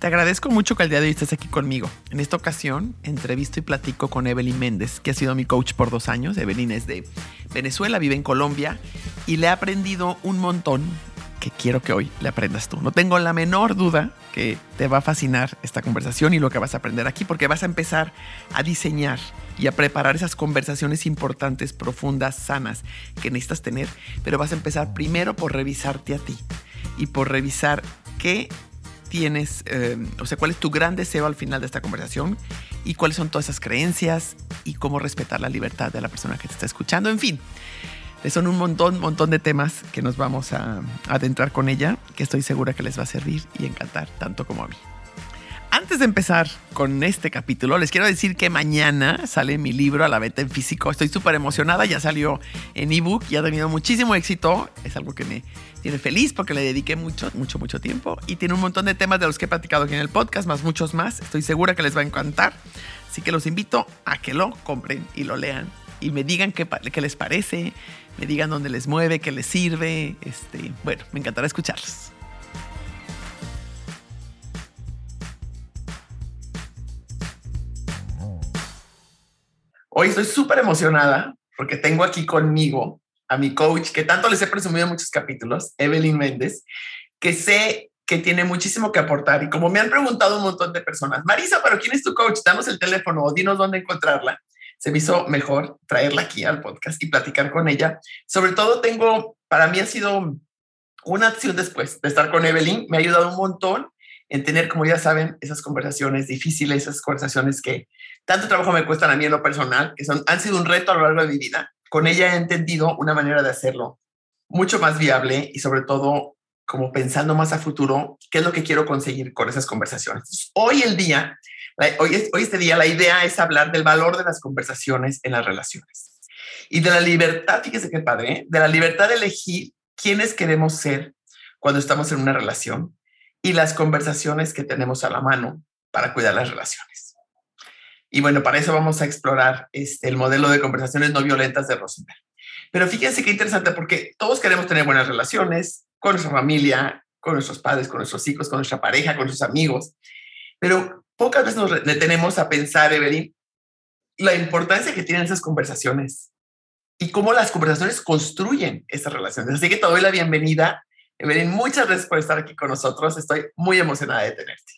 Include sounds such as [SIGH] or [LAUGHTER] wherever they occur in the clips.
Te agradezco mucho que el día de hoy estés aquí conmigo. En esta ocasión, entrevisto y platico con Evelyn Méndez, que ha sido mi coach por dos años. Evelyn es de Venezuela, vive en Colombia y le he aprendido un montón que quiero que hoy le aprendas tú. No tengo la menor duda que te va a fascinar esta conversación y lo que vas a aprender aquí, porque vas a empezar a diseñar y a preparar esas conversaciones importantes, profundas, sanas que necesitas tener, pero vas a empezar primero por revisarte a ti y por revisar qué tienes, eh, o sea, cuál es tu gran deseo al final de esta conversación y cuáles son todas esas creencias y cómo respetar la libertad de la persona que te está escuchando. En fin, son un montón, montón de temas que nos vamos a adentrar con ella, que estoy segura que les va a servir y encantar tanto como a mí. Antes de empezar con este capítulo, les quiero decir que mañana sale mi libro a la venta en físico. Estoy súper emocionada, ya salió en ebook y ha tenido muchísimo éxito. Es algo que me tiene feliz porque le dediqué mucho, mucho, mucho tiempo y tiene un montón de temas de los que he platicado aquí en el podcast, más muchos más. Estoy segura que les va a encantar. Así que los invito a que lo compren y lo lean y me digan qué, qué les parece, me digan dónde les mueve, qué les sirve. Este, bueno, me encantará escucharlos. Hoy estoy súper emocionada porque tengo aquí conmigo a mi coach, que tanto les he presumido en muchos capítulos, Evelyn Méndez, que sé que tiene muchísimo que aportar. Y como me han preguntado un montón de personas, Marisa, pero ¿quién es tu coach? Danos el teléfono o dinos dónde encontrarla se me hizo mejor traerla aquí al podcast y platicar con ella. Sobre todo tengo, para mí ha sido una acción después de estar con Evelyn, me ha ayudado un montón en tener, como ya saben, esas conversaciones difíciles, esas conversaciones que tanto trabajo me cuestan a mí en lo personal, que son, han sido un reto a lo largo de mi vida. Con ella he entendido una manera de hacerlo mucho más viable y sobre todo como pensando más a futuro, qué es lo que quiero conseguir con esas conversaciones. Hoy el día hoy, este día la idea es hablar del valor de las conversaciones en las relaciones y de la libertad, fíjese qué padre, ¿eh? de la libertad de elegir quiénes queremos ser cuando estamos en una relación y las conversaciones que tenemos a la mano para cuidar las relaciones. Y bueno, para eso vamos a explorar este, el modelo de conversaciones no violentas de Rosenberg. Pero fíjense qué interesante, porque todos queremos tener buenas relaciones con nuestra familia, con nuestros padres, con nuestros hijos, con nuestra pareja, con nuestros amigos. Pero pocas veces nos detenemos a pensar, Evelyn, la importancia que tienen esas conversaciones y cómo las conversaciones construyen esas relaciones. Así que te doy la bienvenida. Evelyn, muchas gracias por estar aquí con nosotros. Estoy muy emocionada de tenerte.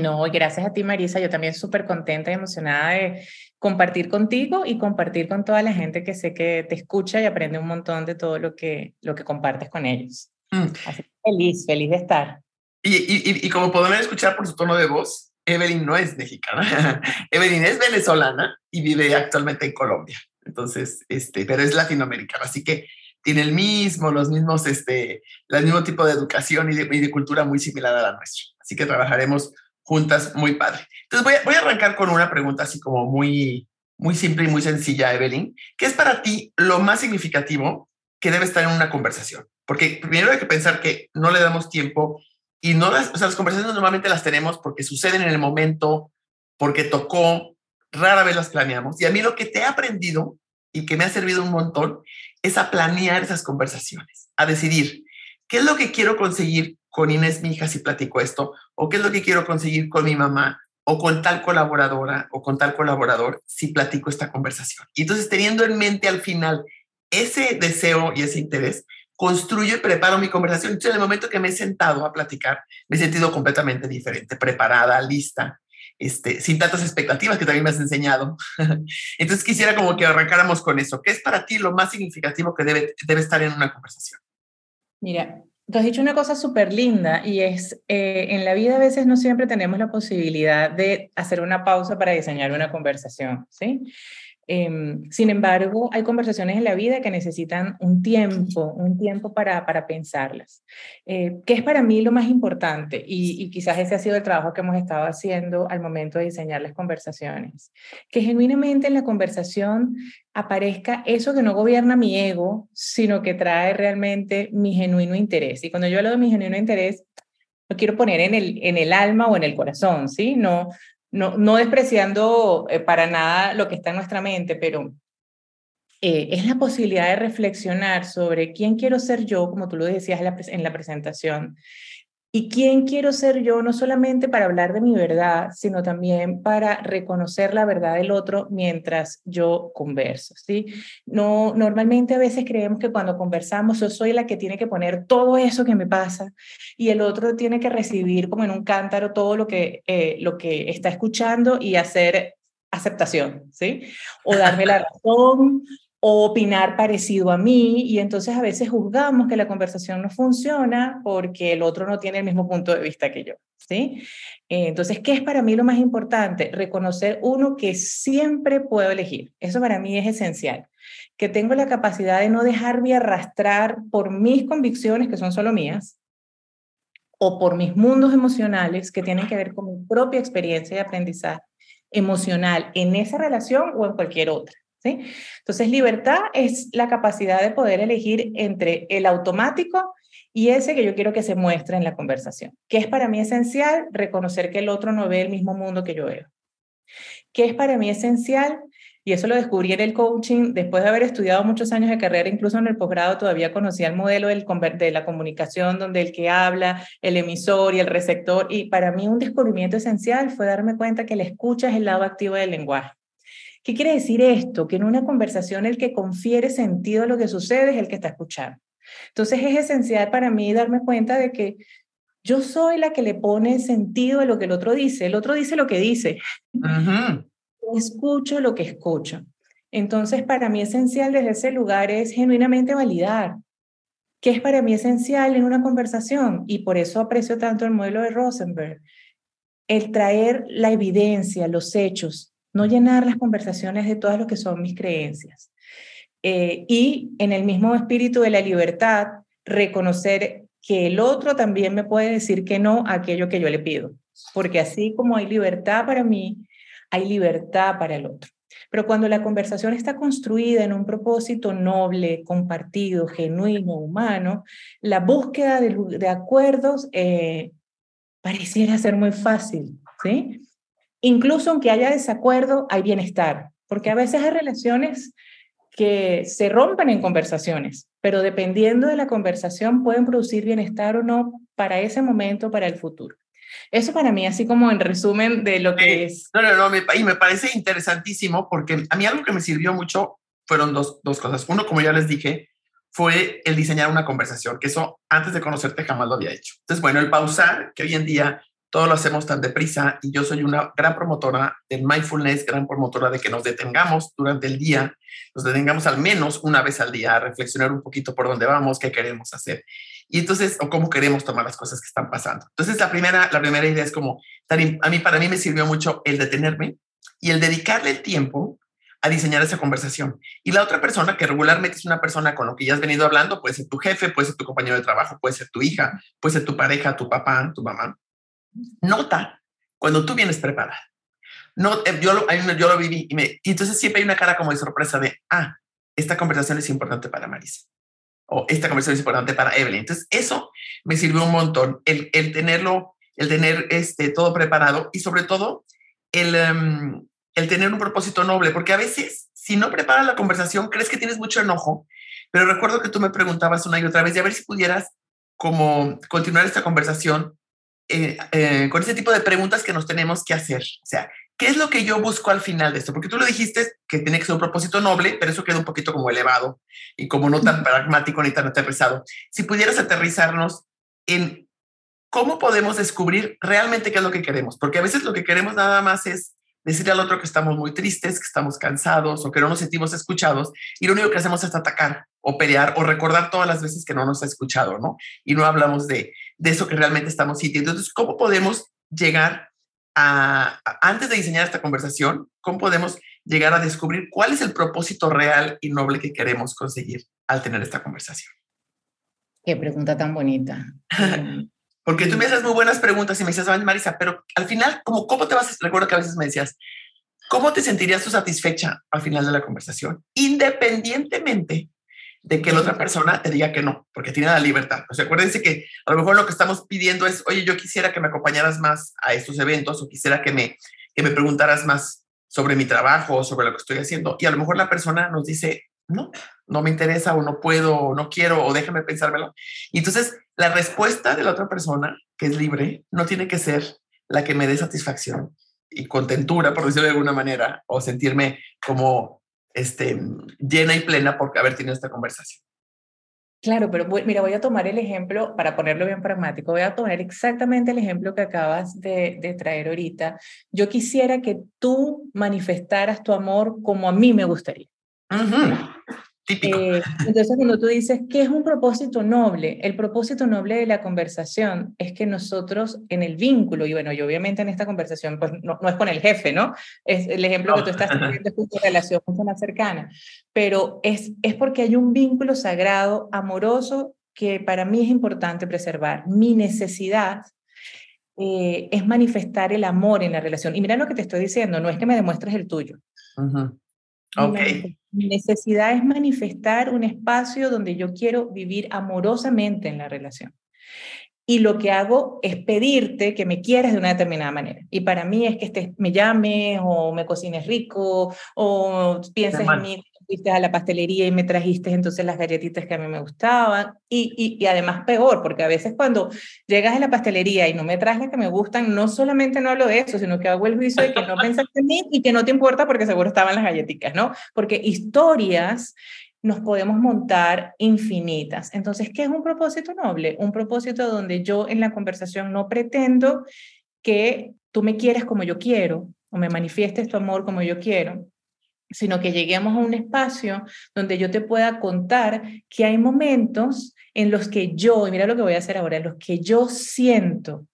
No, gracias a ti, Marisa. Yo también súper contenta y emocionada de compartir contigo y compartir con toda la gente que sé que te escucha y aprende un montón de todo lo que, lo que compartes con ellos. Mm. Así feliz, feliz de estar. Y, como podrán escuchar por su tono de voz, Evelyn no es mexicana. [LAUGHS] Evelyn es venezolana y vive actualmente en Colombia. Entonces, este, pero es latinoamericana. Así que tiene el mismo, los mismos, este, el mismo tipo de educación y de, cultura muy similar a la nuestra. Así que trabajaremos juntas muy padre. Entonces voy a, voy a arrancar con una pregunta así como muy, muy simple y muy sencilla, Evelyn. ¿Qué es para ti lo más significativo que debe estar en una conversación? Porque primero hay que pensar que no le damos tiempo y no las, o sea, las conversaciones normalmente las tenemos porque suceden en el momento, porque tocó, rara vez las planeamos. Y a mí lo que te he aprendido y que me ha servido un montón es a planear esas conversaciones, a decidir qué es lo que quiero conseguir con Inés, mi hija, si platico esto, o qué es lo que quiero conseguir con mi mamá, o con tal colaboradora, o con tal colaborador, si platico esta conversación. Y entonces, teniendo en mente al final ese deseo y ese interés, construyo y preparo mi conversación. Entonces, en el momento que me he sentado a platicar, me he sentido completamente diferente, preparada, lista, este, sin tantas expectativas que también me has enseñado. [LAUGHS] Entonces, quisiera como que arrancáramos con eso. ¿Qué es para ti lo más significativo que debe, debe estar en una conversación? Mira, tú has dicho una cosa súper linda y es, eh, en la vida a veces no siempre tenemos la posibilidad de hacer una pausa para diseñar una conversación, ¿sí? Em, sin embargo, hay conversaciones en la vida que necesitan un tiempo, un tiempo para, para pensarlas. Eh, ¿Qué es para mí lo más importante? Y, y, quizás ese ha sido el trabajo que hemos estado haciendo al momento de diseñar las conversaciones. Que genuinamente en la conversación aparezca eso que no gobierna mi ego, sino que trae realmente mi genuino interés. Y cuando yo hablo de mi genuino interés, lo quiero poner en el, en el alma o en el corazón, ¿sí? No, no, despreciando eh, para nada lo que está en nuestra mente, pero eh, es la posibilidad de reflexionar sobre quién quiero ser yo, como tú lo decías en la, presentación, y quién quiero ser yo, no solamente para hablar de mi verdad, sino también para reconocer la verdad del otro mientras yo converso, ¿sí? No, normalmente a veces creemos que cuando conversamos yo soy la que tiene que poner todo eso que me pasa y el otro tiene que recibir como en un cántaro todo lo que, eh, lo que está escuchando y hacer aceptación, ¿sí? O darme la [LAUGHS] razón o opinar parecido a mí y entonces a veces juzgamos que la conversación no funciona porque el otro no tiene el mismo punto de vista que yo, ¿sí? Eh, entonces, ¿qué es para mí lo más importante? Reconocer uno que siempre puedo elegir. Eso para mí es esencial. Que tengo la capacidad de no dejarme arrastrar por mis convicciones que son solo mías o por mis mundos emocionales que tienen que ver con mi propia experiencia de aprendizaje emocional en esa relación o en cualquier otra. Entonces, libertad es la capacidad de poder elegir entre el automático y ese que yo quiero que se muestre en la conversación. Que es para mí esencial reconocer que el otro no ve el mismo mundo que yo veo. Que es para mí esencial, y eso lo descubrí en el coaching, después de haber estudiado muchos años de carrera, incluso en el posgrado todavía conocía el modelo del, de la comunicación, donde el que habla, el emisor y el receptor, y para mí un descubrimiento esencial fue darme cuenta que la escucha es el lado activo del lenguaje ¿Qué quiere decir esto? Que en una conversación el que confiere sentido a lo que sucede es el que está escuchando. Entonces es esencial para mí darme cuenta de que yo soy la que le pone sentido a lo que el otro dice. El otro dice lo que dice. Escucho lo que escucho. Entonces, para mí esencial desde ese lugar es genuinamente validar. ¿Qué es para mí esencial en una conversación? Y por eso aprecio tanto el modelo de Rosenberg. El traer la evidencia, los hechos, no llenar las conversaciones de todas lo que son mis creencias. Eh, y en el mismo espíritu de la libertad, reconocer que el otro también me puede decir que no a aquello que yo le pido, porque así como hay libertad para mí, hay libertad para el otro. Pero cuando la conversación está construida en un propósito noble, compartido, genuino, humano, la búsqueda de, acuerdos eh, pareciera ser muy fácil, ¿sí? Incluso aunque haya desacuerdo, hay bienestar, porque a veces hay relaciones que se rompen en conversaciones, pero dependiendo de la conversación pueden producir bienestar o no para ese momento, para el futuro. Eso para mí, así como en resumen de lo que es. No, no, no, me, y me parece interesantísimo porque a mí algo que me sirvió mucho fueron dos, dos cosas. Uno, como ya les dije, fue el diseñar una conversación, que eso antes de conocerte jamás lo había hecho. Entonces, bueno, el pausar, que hoy en día todo lo hacemos tan deprisa y yo soy una gran promotora del mindfulness, gran promotora de que nos detengamos durante el día, nos detengamos al menos una vez al día a reflexionar un poquito por dónde vamos, qué queremos hacer y entonces o cómo queremos tomar las cosas que están pasando. Entonces la primera la primera idea es como a mí para mí me sirvió mucho el detenerme y el dedicarle el tiempo a diseñar esa conversación. Y la otra persona, que regularmente es una persona con lo que ya has venido hablando, puede ser tu jefe, puede ser tu compañero de trabajo, puede ser tu hija, puede ser tu pareja, tu papá, tu mamá, Nota cuando tú vienes preparada. No, eh, yo, lo, yo lo viví y, me, y entonces siempre hay una cara como de sorpresa de, ah, esta conversación es importante para Marisa o esta conversación es importante para Evelyn. Entonces eso me sirvió un montón, el, el tenerlo, el tener este, todo preparado y sobre todo el, em, el tener un propósito noble, porque a veces si no preparas la conversación crees que tienes mucho enojo, pero recuerdo que tú me preguntabas una y otra vez y a ver si pudieras como continuar esta conversación eh, eh, con ese tipo de preguntas que nos tenemos que hacer. O sea, ¿qué es lo que yo busco al final de esto? Porque tú lo dijiste que tiene que ser un propósito noble, pero eso queda un poquito como elevado y como no tan pragmático ni tan aterrizado. Si pudieras aterrizarnos en cómo podemos descubrir realmente qué es lo que queremos, porque a veces lo que queremos nada más es decirle al otro que estamos muy tristes, que estamos cansados o que no nos sentimos escuchados y lo único que hacemos es atacar o pelear o recordar todas las veces que no nos ha escuchado, ¿no? Y no hablamos de, de eso que realmente estamos sintiendo. Entonces, ¿cómo podemos llegar a, antes de diseñar esta conversación, cómo podemos llegar a descubrir cuál es el propósito real y noble que queremos conseguir al tener esta conversación? Qué pregunta tan bonita. [LAUGHS] Porque tú me haces muy buenas preguntas y me dices, Marisa, pero al final, ¿cómo, ¿cómo te vas? Recuerdo que a veces me decías, ¿cómo te sentirías tú satisfecha al final de la conversación? Independientemente de que la otra persona te diga que no, porque tiene la libertad. O sea, acuérdense que a lo mejor lo que estamos pidiendo es, oye, yo quisiera que me acompañaras más a estos eventos o quisiera que me, que me preguntaras más sobre mi trabajo o sobre lo que estoy haciendo. Y a lo mejor la persona nos dice, no, no me interesa o no puedo o no quiero o déjame pensármelo. Y entonces la respuesta de la otra persona, que es libre, no tiene que ser la que me dé satisfacción y contentura, por decirlo de alguna manera, o sentirme como este, llena y plena por haber tenido esta conversación. Claro, pero mira, voy a tomar el ejemplo, para ponerlo bien pragmático, voy a tomar exactamente el ejemplo que acabas de, traer ahorita. Yo quisiera que tú manifestaras tu amor como a mí me gustaría. Típico. Eh, entonces, cuando tú dices, ¿qué es un propósito noble? El propósito noble de la conversación es que nosotros en el vínculo, y bueno, y obviamente en esta conversación, pues no, es con el jefe, ¿no? Es el ejemplo que tú estás teniendo es una [LAUGHS] relación mucho más cercana, pero es, es porque hay un vínculo sagrado, amoroso, que para mí es importante preservar. Mi necesidad eh, es manifestar el amor en la relación. Y mira lo que te estoy diciendo, no es que me demuestres el tuyo. Okay. Mi necesidad es manifestar un espacio donde yo quiero vivir amorosamente en la relación. Y lo que hago es pedirte que me quieras de una determinada manera. Y para mí es que este, me llames o me cocines rico o pienses en mí fuiste a la pastelería y me trajiste entonces las galletitas que a mí me gustaban. Y, y, además peor, porque a veces cuando llegas a la pastelería y no me traes las que me gustan, no solamente no hablo de eso, sino que hago el juicio de que no pensaste en mí y que no te importa porque seguro estaban las galletitas, ¿no? Porque historias nos podemos montar infinitas. Entonces, ¿qué es un propósito noble? Un propósito donde yo en la conversación no pretendo que tú me quieras como yo quiero o me manifiestes tu amor como yo quiero, sino que lleguemos a un espacio donde yo te pueda contar que hay momentos en los que yo, y mira lo que voy a hacer ahora, en los que yo siento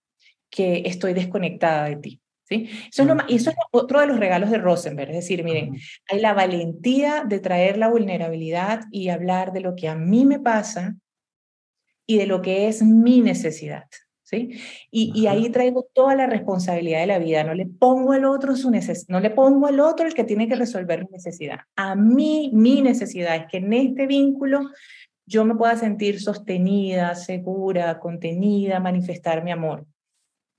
que estoy desconectada de ti. ¿sí? Eso, es lo, y eso es otro de los regalos de Rosenberg, es decir, miren, hay la valentía de traer la vulnerabilidad y hablar de lo que a mí me pasa y de lo que es mi necesidad. Y, ahí traigo toda la responsabilidad de la vida, no le pongo al otro su necesidad, no le pongo al otro el que tiene que resolver mi necesidad. A mí, mi necesidad es que en este vínculo yo me pueda sentir sostenida, segura, contenida, manifestar mi amor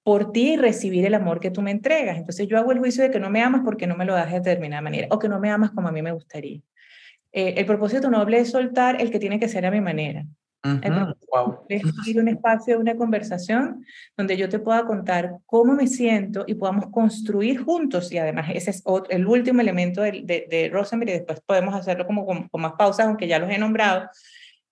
por ti y recibir el amor que tú me entregas. Entonces yo hago el juicio de que no me amas porque no me lo das de determinada manera o que no me amas como a mí me gustaría. Eh, el propósito noble es soltar el que tiene que ser a mi manera. Es un espacio, una conversación donde yo te pueda contar cómo me siento y podamos construir juntos. Y además ese es el último elemento de, de, Rosenberg y después podemos hacerlo como con, más pausas, aunque ya los he nombrado.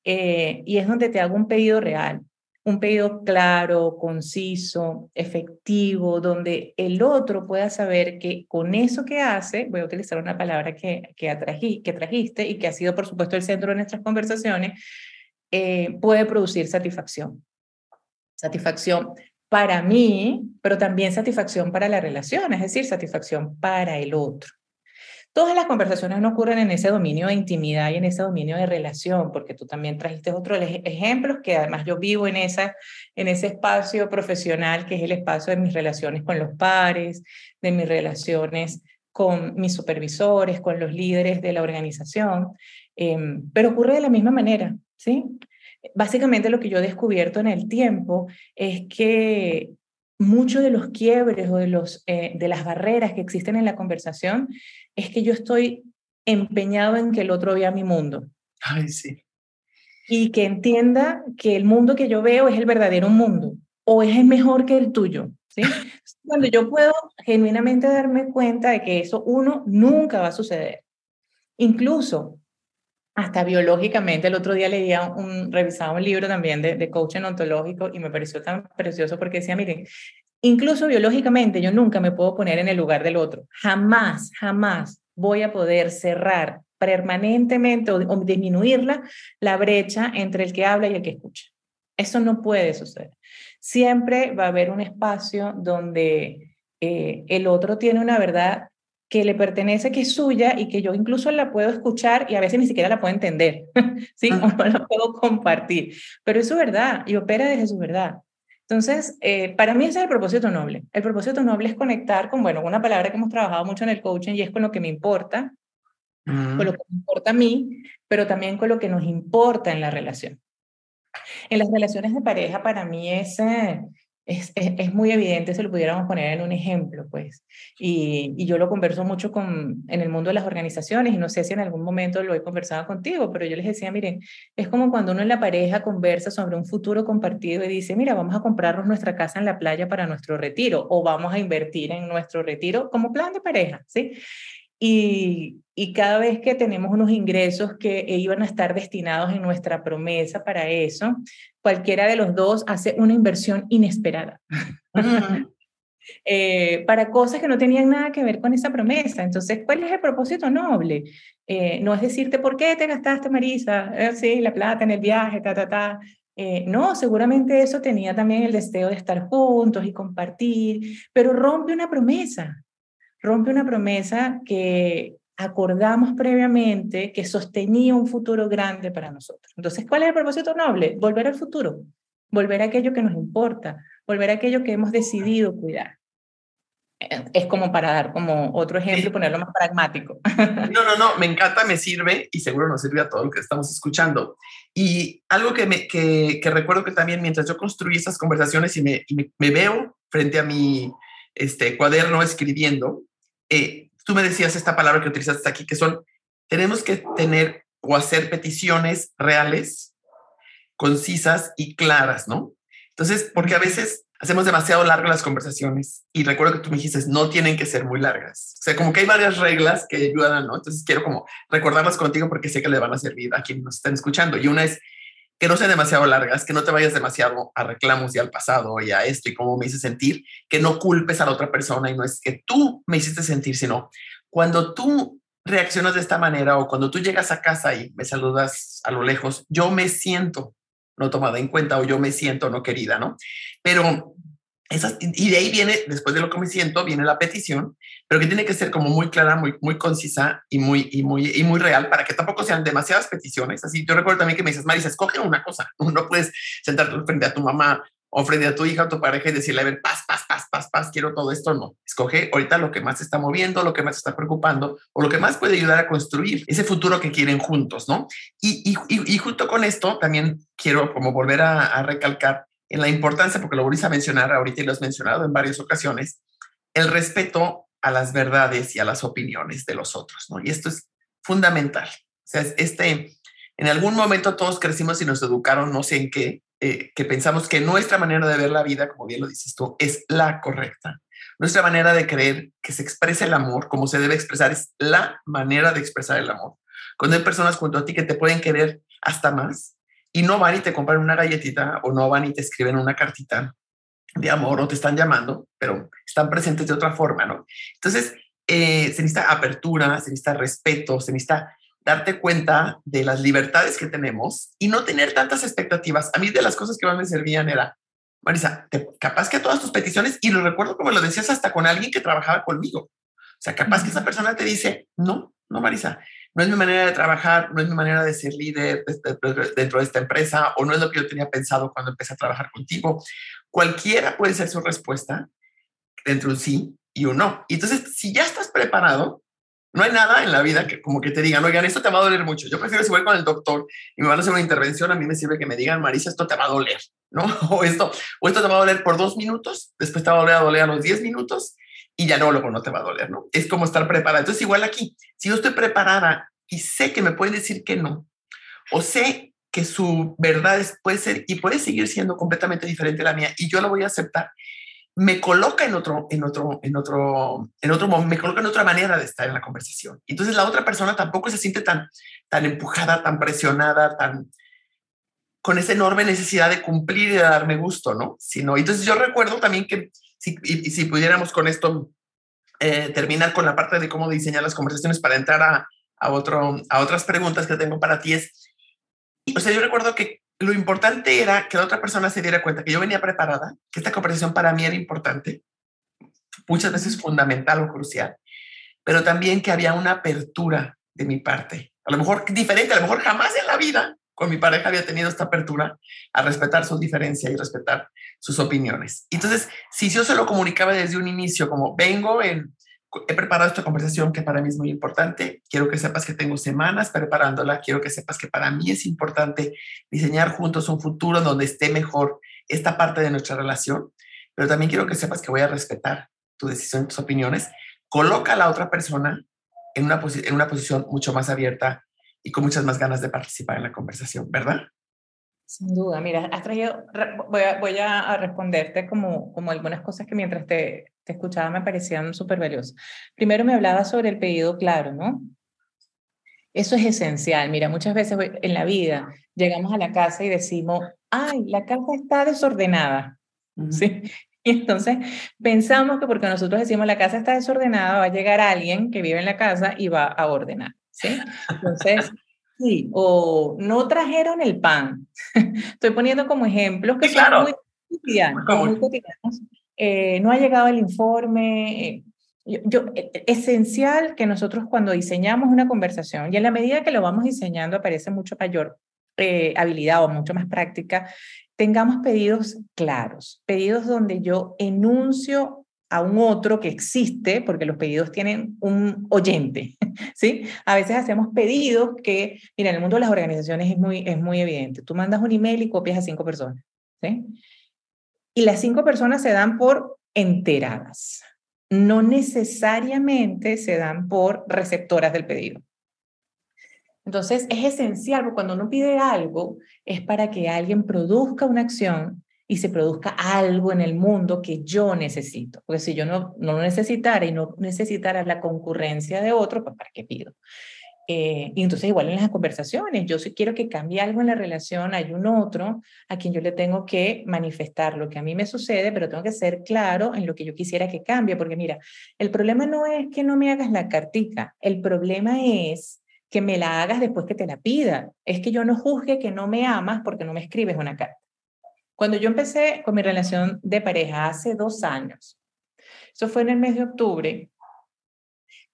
Eh, y es donde te hago un pedido real, un pedido claro, conciso, efectivo, donde el otro pueda saber que con eso que hace, voy a utilizar una palabra que, que, atrají, que trajiste y que ha sido por supuesto el centro de nuestras conversaciones, eh, puede producir satisfacción. Satisfacción para mí, pero también satisfacción para la relación, es decir, satisfacción para el otro. Todas las conversaciones no ocurren en ese dominio de intimidad y en ese dominio de relación, porque tú también trajiste otros ejemplos que además yo vivo en, esa, en ese espacio profesional que es el espacio de mis relaciones con los pares, de mis relaciones con mis supervisores, con los líderes de la organización, em, pero ocurre de la misma manera. ¿Sí? Básicamente lo que yo he descubierto en el tiempo es que muchos de los quiebres o de, los, eh, de las barreras que existen en la conversación es que yo estoy empeñado en que el otro vea mi mundo. Ay, sí. Y que entienda que el mundo que yo veo es el verdadero mundo o es mejor que el tuyo. ¿sí? [LAUGHS] Cuando yo puedo genuinamente darme cuenta de que eso, uno, nunca va a suceder. Incluso hasta biológicamente. El otro día leía un, revisaba un libro también de, de coaching ontológico y me pareció tan precioso porque decía, miren, incluso biológicamente yo nunca me puedo poner en el lugar del otro. Jamás, jamás voy a poder cerrar permanentemente o, disminuirla la brecha entre el que habla y el que escucha. Eso no puede suceder. Siempre va a haber un espacio donde eh, el otro tiene una verdad que le pertenece, que es suya y que yo incluso la puedo escuchar y a veces ni siquiera la puedo entender, [LAUGHS] ¿sí? O [LAUGHS] no la puedo compartir. Pero es su verdad y opera desde su verdad. Entonces, eh, para mí ese es el propósito noble. El propósito noble es conectar con, bueno, una palabra que hemos trabajado mucho en el coaching y es con lo que me importa, con lo que me importa a mí, pero también con lo que nos importa en la relación. En las relaciones de pareja, para mí es, eh, es, muy evidente si lo pudiéramos poner en un ejemplo, pues. Y, yo lo converso mucho con, en el mundo de las organizaciones y no sé si en algún momento lo he conversado contigo, pero yo les decía, miren, es como cuando uno en la pareja conversa sobre un futuro compartido y dice, mira, vamos a comprarnos nuestra casa en la playa para nuestro retiro o vamos a invertir en nuestro retiro como plan de pareja, ¿sí? Y, cada vez que tenemos unos ingresos que iban a estar destinados en nuestra promesa para eso, cualquiera de los dos hace una inversión inesperada. [LAUGHS] eh, para cosas que no tenían nada que ver con esa promesa. Entonces, ¿cuál es el propósito noble? Eh, no es decirte, ¿por qué te gastaste, Marisa? Eh, sí, la plata en el viaje, ta, ta, ta. Eh, no, seguramente eso tenía también el deseo de estar juntos y compartir, pero rompe una promesa rompe una promesa que acordamos previamente que sostenía un futuro grande para nosotros. Entonces, ¿cuál es el propósito noble? Volver al futuro, volver a aquello que nos importa, volver a aquello que hemos decidido cuidar. Eh, es como para dar como otro ejemplo y ponerlo más pragmático. [LAUGHS] No, no, no, me encanta, me sirve y seguro nos sirve a todo lo que estamos escuchando. Y algo que, me, que, que recuerdo que también mientras yo construí estas conversaciones y me, y me, me veo frente a mi este, cuaderno escribiendo, eh, tú me decías esta palabra que utilizaste aquí, que son, tenemos que tener o hacer peticiones reales, concisas y claras, ¿no? Entonces, porque a veces hacemos demasiado largas las conversaciones y recuerdo que tú me dijiste, no tienen que ser muy largas. O sea, como que hay varias reglas que ayudan, ¿no? Entonces quiero como recordarlas contigo porque sé que le van a servir a quienes nos están escuchando. Y una es que no sean demasiado largas, que no te vayas demasiado a reclamos y al pasado y a esto y cómo me hice sentir, que no culpes a la otra persona y no es que tú me hiciste sentir, sino cuando tú reaccionas de esta manera o cuando tú llegas a casa y me saludas a lo lejos, yo me siento no tomada en cuenta o yo me siento no querida, ¿no? Pero y de ahí viene, después de lo que me siento, viene la petición, pero que tiene que ser como muy clara, muy, muy concisa y muy, y muy, y muy real para que tampoco sean demasiadas peticiones. Así, yo recuerdo también que me dices, Marisa, escoge una cosa. [LAUGHS] No puedes sentarte frente a tu mamá o frente a tu hija o tu pareja y decirle, a ver, paz, paz, paz, paz, paz, quiero todo esto. No, escoge ahorita lo que más te está moviendo, lo que más te está preocupando o lo que más puede ayudar a construir ese futuro que quieren juntos, ¿no? Y, y, y junto con esto también quiero como volver a recalcar en la importancia, porque lo volvís a mencionar ahorita y lo has mencionado en varias ocasiones, el respeto a las verdades y a las opiniones de los otros, ¿no? Y esto es fundamental. O sea, este, en algún momento todos crecimos y nos educaron, no sé en qué, eh, que pensamos que nuestra manera de ver la vida, como bien lo dices tú, es la correcta. Nuestra manera de creer que se expresa el amor como se debe expresar es la manera de expresar el amor. Cuando hay personas junto a ti que te pueden querer hasta más, y no van y te compran una galletita o no van y te escriben una cartita de amor o te están llamando, pero están presentes de otra forma, ¿no? Entonces, eh, se necesita apertura, se necesita respeto, se necesita darte cuenta de las libertades que tenemos y no tener tantas expectativas. A mí de las cosas que más me servían era, Marisa, capaz que todas tus peticiones, y lo recuerdo como lo decías hasta con alguien que trabajaba conmigo. O sea, capaz que esa persona te dice, no, no, Marisa, no es mi manera de trabajar, no es mi manera de ser líder dentro de esta empresa o no es lo que yo tenía pensado cuando empecé a trabajar contigo. Cualquiera puede ser su respuesta entre un sí y un no. Y entonces, si ya estás preparado, no hay nada en la vida que como que te digan, oigan, esto te va a doler mucho. Yo prefiero si voy con el doctor y me van a hacer una intervención, a mí me sirve que me digan, Marisa, esto te va a doler, ¿no? [LAUGHS] O esto, o esto te va a doler por dos minutos, después te va a doler a doler a los diez minutos y ya no, luego no te va a doler, ¿no? Es como estar preparada. Entonces, igual aquí, si yo estoy preparada y sé que me puede decir que no, o sé que su verdad puede ser y puede seguir siendo completamente diferente a la mía y yo la voy a aceptar, me coloca en otro, en otro, en otro, en otro me coloca en otra manera de estar en la conversación. Entonces la otra persona tampoco se siente tan, tan empujada, tan presionada, tan con esa enorme necesidad de cumplir y de darme gusto, ¿no? Sino, entonces yo recuerdo también que si, y, si pudiéramos con esto eh, terminar con la parte de cómo diseñar las conversaciones para entrar a, a, otro, a otras preguntas que tengo para ti es, o sea, yo recuerdo que lo importante era que la otra persona se diera cuenta que yo venía preparada, que esta conversación para mí era importante, muchas veces fundamental o crucial, pero también que había una apertura de mi parte. A lo mejor diferente, a lo mejor jamás en la vida con mi pareja había tenido esta apertura a respetar su diferencia y respetar sus opiniones. Entonces, si yo se lo comunicaba desde un inicio, como vengo en, he preparado esta conversación que para mí es muy importante, quiero que sepas que tengo semanas preparándola, quiero que sepas que para mí es importante diseñar juntos un futuro donde esté mejor esta parte de nuestra relación. pero también quiero que sepas que voy a respetar tu decisión, tus opiniones. Coloca a la otra persona en una, en una posición mucho más abierta y con muchas más ganas de participar en la conversación, ¿verdad? Sin duda, mira, has traído, voy a, voy a responderte como, como algunas cosas que mientras te, te escuchaba me parecían súper valiosas. Primero me hablaba sobre el pedido claro, ¿no? Eso es esencial. Mira, muchas veces en la vida llegamos a la casa y decimos, ay, la casa está desordenada. ¿Sí? Y entonces pensamos que porque nosotros decimos la casa está desordenada, va a llegar alguien que vive en la casa y va a ordenar. ¿Sí? Entonces, sí, o no trajeron el pan. [LAUGHS] Estoy poniendo como ejemplos que son muy cotidianos. Eh, no ha llegado el informe. Eh, yo, e, e, esencial que nosotros cuando diseñamos una conversación y en la medida que lo vamos diseñando aparece mucho mayor eh, habilidad o mucho más práctica, tengamos pedidos claros, pedidos donde yo enuncio a un otro que existe, porque los pedidos tienen un oyente, [LAUGHS] ¿sí? A veces hacemos pedidos que, mira, en el mundo de las organizaciones es muy, es muy evidente. Tú mandas un email y copias a cinco personas, ¿sí? Y las cinco personas se dan por enteradas. No necesariamente se dan por receptoras del pedido. Entonces, es esencial, cuando uno pide algo, es para que alguien produzca una acción y se produzca algo en el mundo que yo necesito. Porque si yo no, no lo necesitara y no necesitara la concurrencia de otro, pues ¿para qué pido? Eh, y entonces igual en las conversaciones, yo si quiero que cambie algo en la relación, hay un otro a quien yo le tengo que manifestar lo que a mí me sucede, pero tengo que ser claro en lo que yo quisiera que cambie, porque mira, el problema no es que no me hagas la cartica, el problema es que me la hagas después que te la pida. Es que yo no juzgue que no me amas porque no me escribes una carta. Cuando yo empecé con mi relación de pareja hace dos años, eso fue en el mes de octubre,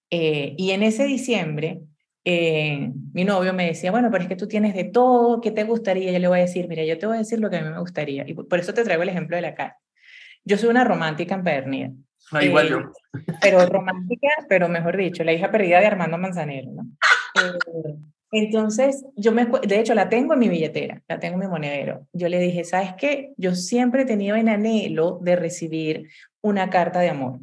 eh, y en ese diciembre, eh, mi novio me decía, bueno, pero es que tú tienes de todo, ¿qué te gustaría? Yo le voy a decir, mira, yo te voy a decir lo que a mí me gustaría. Y por eso te traigo el ejemplo de la carta. Yo soy una romántica empedernida. Ah, igual yo. Eh, pero romántica, pero mejor dicho, la hija perdida de Armando Manzanero, ¿no? [LAUGHS] entonces, yo me, de hecho, la tengo en mi billetera, la tengo en mi monedero. Yo le dije, ¿sabes qué? Yo siempre he tenido en anhelo de recibir una carta de amor.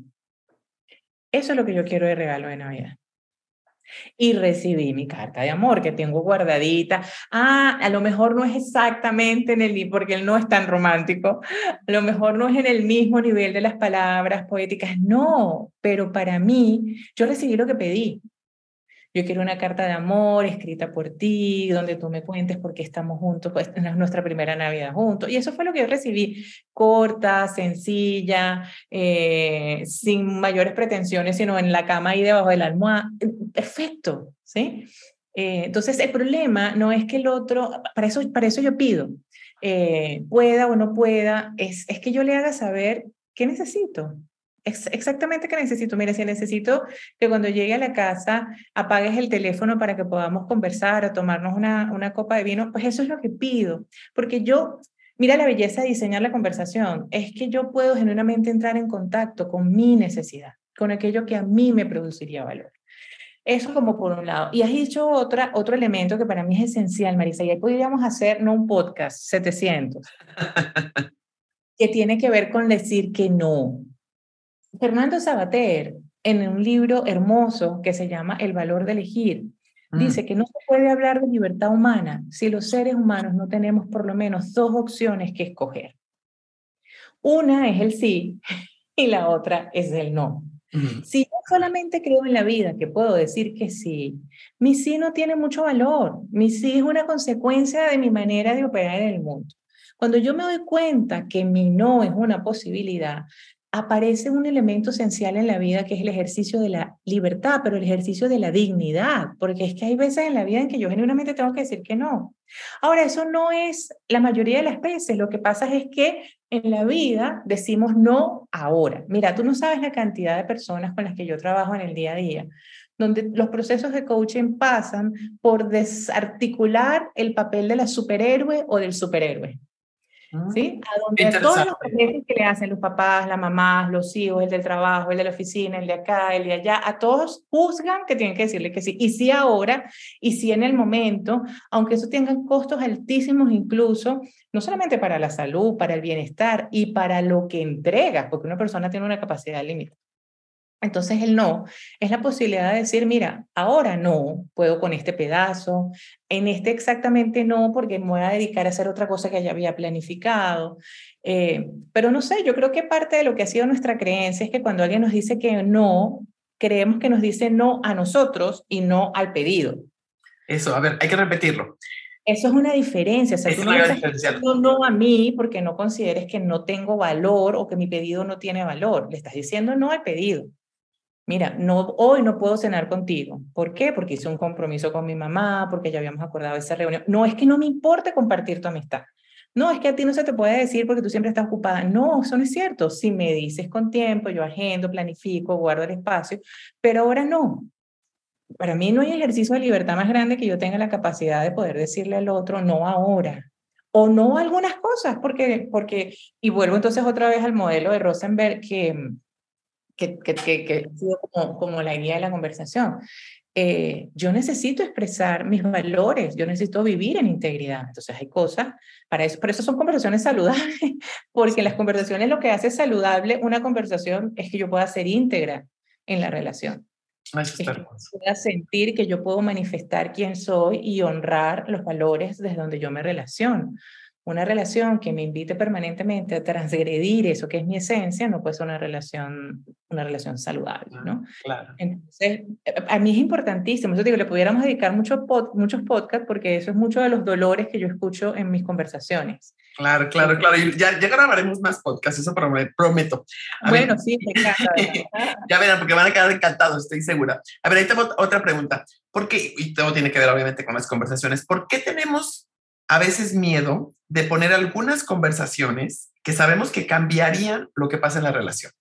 Eso es lo que yo quiero de regalo de Navidad. Y recibí mi carta de amor que tengo guardadita. Ah, a lo mejor no es exactamente en el, porque él no es tan romántico, a lo mejor no es en el mismo nivel de las palabras poéticas, no, pero para mí, yo recibí lo que pedí. Yo quiero una carta de amor escrita por ti, donde tú me cuentes por qué estamos juntos, pues es nuestra primera Navidad juntos. Y eso fue lo que yo recibí, corta, sencilla, eh, sin mayores pretensiones, sino en la cama y debajo de la almohada. Perfecto, ¿sí? Eh, entonces, el problema no es que el otro, para eso, para eso yo pido, eh, pueda o no pueda, es, es que yo le haga saber qué necesito, exactamente que necesito. Mira, si necesito que cuando llegue a la casa apagues el teléfono para que podamos conversar o tomarnos una, una copa de vino, pues eso es lo que pido. Porque yo, mira la belleza de diseñar la conversación, es que yo puedo genuinamente entrar en contacto con mi necesidad, con aquello que a mí me produciría valor. Eso como por un lado. Y has dicho otra, otro elemento que para mí es esencial, Marisa, y ahí podríamos hacer, no un podcast, 700, [LAUGHS] que tiene que ver con decir que no. Fernando Sabater, en un libro hermoso que se llama El valor de elegir, mm. dice que no se puede hablar de libertad humana si los seres humanos no tenemos por lo menos dos opciones que escoger. Una es el sí [LAUGHS] y la otra es el no. Si yo solamente creo en la vida que puedo decir que sí, mi sí no tiene mucho valor. Mi sí es una consecuencia de mi manera de operar en el mundo. Cuando yo me doy cuenta que mi no es una posibilidad, aparece un elemento esencial en la vida que es el ejercicio de la libertad, pero el ejercicio de la dignidad, porque es que hay veces en la vida en que yo genuinamente tengo que decir que no. Ahora, eso no es la mayoría de las veces, lo que pasa es que en la vida decimos no ahora. Mira, tú no sabes la cantidad de personas con las que yo trabajo en el día a día, donde los procesos de coaching pasan por desarticular el papel de la superhéroe o del superhéroe. ¿Sí? A donde todos los que le hacen los papás, las mamás, los hijos, el del trabajo, el de la oficina, el de acá, el de allá, a todos juzgan que tienen que decirle que sí. Y sí ahora, y sí en el momento, aunque eso tenga costos altísimos incluso, no solamente para la salud, para el bienestar y para lo que entrega, porque una persona tiene una capacidad limitada. Entonces el no es la posibilidad de decir, mira, ahora no, puedo con este pedazo, en este exactamente no, porque me voy a dedicar a hacer otra cosa que ya había planificado. Eh, pero no sé, yo creo que parte de lo que ha sido nuestra creencia es que cuando alguien nos dice que no, creemos que nos dice no a nosotros y no al pedido. Eso, a ver, hay que repetirlo. Eso es una diferencia. O sea, tú no estás no a mí porque no consideres que no tengo valor o que mi pedido no tiene valor. Le estás diciendo no al pedido mira, no, hoy no puedo cenar contigo. ¿Por qué? Porque hice un compromiso con mi mamá, porque ya habíamos acordado esa reunión. No es que no me importe compartir tu amistad. No, es que a ti no se te puede decir porque tú siempre estás ocupada. No, eso no es cierto. Si me dices con tiempo, yo agendo, planifico, guardo el espacio, pero ahora no. Para mí no hay ejercicio de libertad más grande que yo tenga la capacidad de poder decirle al otro no ahora o no algunas cosas, porque, porque, y vuelvo entonces otra vez al modelo de Rosenberg que, que, que, que, ha sido como, como, la idea de la conversación. Eh, yo necesito expresar mis valores, yo necesito vivir en integridad. Entonces hay cosas, para eso, por eso son conversaciones saludables, [LAUGHS] porque las conversaciones lo que hace saludable una conversación es que yo pueda ser íntegra en la relación. Es que pueda sentir que yo puedo manifestar quién soy y honrar los valores desde donde yo me relaciono una relación que me invite permanentemente a transgredir eso que es mi esencia no puede ser una relación, una relación saludable, ¿no? Claro. Entonces, a mí es importantísimo. Yo digo, le pudiéramos dedicar mucho muchos podcasts porque eso es mucho de los dolores que yo escucho en mis conversaciones. Claro, claro, claro. Y ya, ya grabaremos más podcasts, eso prometo. bueno, sí, me encanta. [LAUGHS] ya verán, porque van a quedar encantados, estoy segura. A ver, ahí tengo otra pregunta. ¿Por qué? Y todo tiene que ver, obviamente, con las conversaciones. ¿Por qué tenemos a veces miedo de poner algunas conversaciones que sabemos que cambiarían lo que pasa en la relación.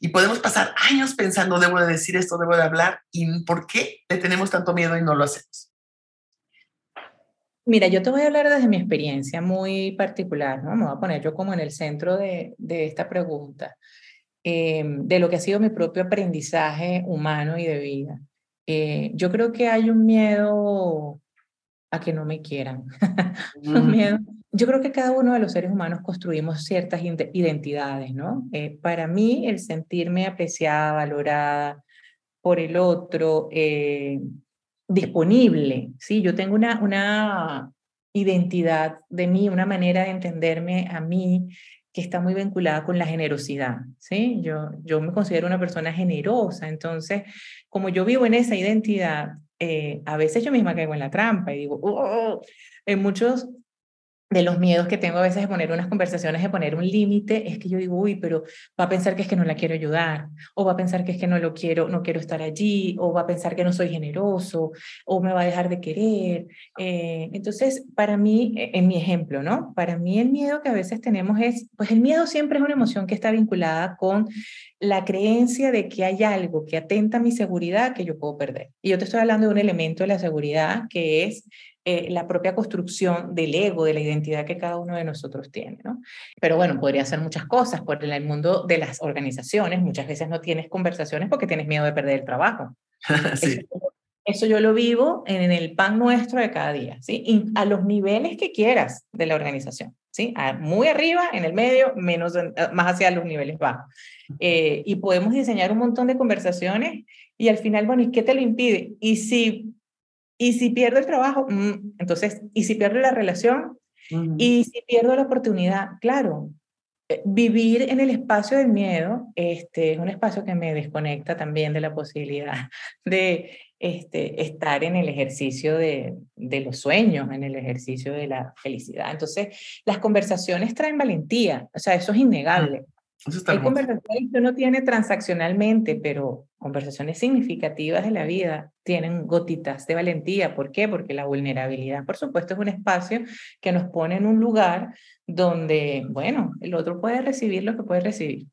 Y podemos pasar años pensando, debo de decir esto, debo de hablar, y ¿por qué le tenemos tanto miedo y no lo hacemos? Mira, yo te voy a hablar desde mi experiencia muy particular, ¿no? Me voy a poner yo como en el centro de, esta pregunta, eh, de lo que ha sido mi propio aprendizaje humano y de vida. Eh, yo creo que hay un miedo a que no me quieran. [LAUGHS] Yo creo que cada uno de los seres humanos construimos ciertas identidades, ¿no? Eh, para mí, el sentirme apreciada, valorada por el otro, eh, disponible, ¿sí? Yo tengo una, una identidad de mí, una manera de entenderme a mí que está muy vinculada con la generosidad, ¿sí? Yo, yo me considero una persona generosa, entonces, como yo vivo en esa identidad, eh, a veces yo misma caigo en la trampa y digo, oh, en muchos de los miedos que tengo a veces de poner unas conversaciones, de poner un límite, es que yo digo, uy, pero va a pensar que es que no la quiero ayudar, o va a pensar que es que no lo quiero, no quiero estar allí, o va a pensar que no soy generoso, o me va a dejar de querer. Eh, entonces, para mí, e, en mi ejemplo, ¿no? Para mí el miedo que a veces tenemos es, pues el miedo siempre es una emoción que está vinculada con la creencia de que hay algo que atenta a mi seguridad que yo puedo perder. Y yo te estoy hablando de un elemento de la seguridad que es eh, la propia construcción del ego, de la identidad que cada uno de nosotros tiene. ¿no? Pero bueno, podría ser muchas cosas, porque en el mundo de las organizaciones muchas veces no tienes conversaciones porque tienes miedo de perder el trabajo. [LAUGHS] sí. eso, yo lo vivo en, el pan nuestro de cada día, ¿sí? a los niveles que quieras de la organización. ¿Sí? muy arriba, en el medio, menos, eh, más hacia los niveles bajos. Eh, y podemos diseñar un montón de conversaciones y al final, bueno, ¿y qué te lo impide? Y si y si pierdo el trabajo, mm, entonces, ¿y si pierdo la relación? Y si pierdo la oportunidad, claro, eh, vivir en el espacio del miedo este, es un espacio que me desconecta también de la posibilidad [LAUGHS] de este, estar en el ejercicio de, de los sueños, en el ejercicio de la felicidad. Entonces, las conversaciones traen valentía, o sea, eso es innegable. Hay conversaciones que uno tiene transaccionalmente, pero conversaciones significativas de la vida tienen gotitas de valentía. ¿Por qué? Porque la vulnerabilidad, por supuesto, es un espacio que nos pone en un lugar donde, bueno, el otro puede recibir lo que puede recibir.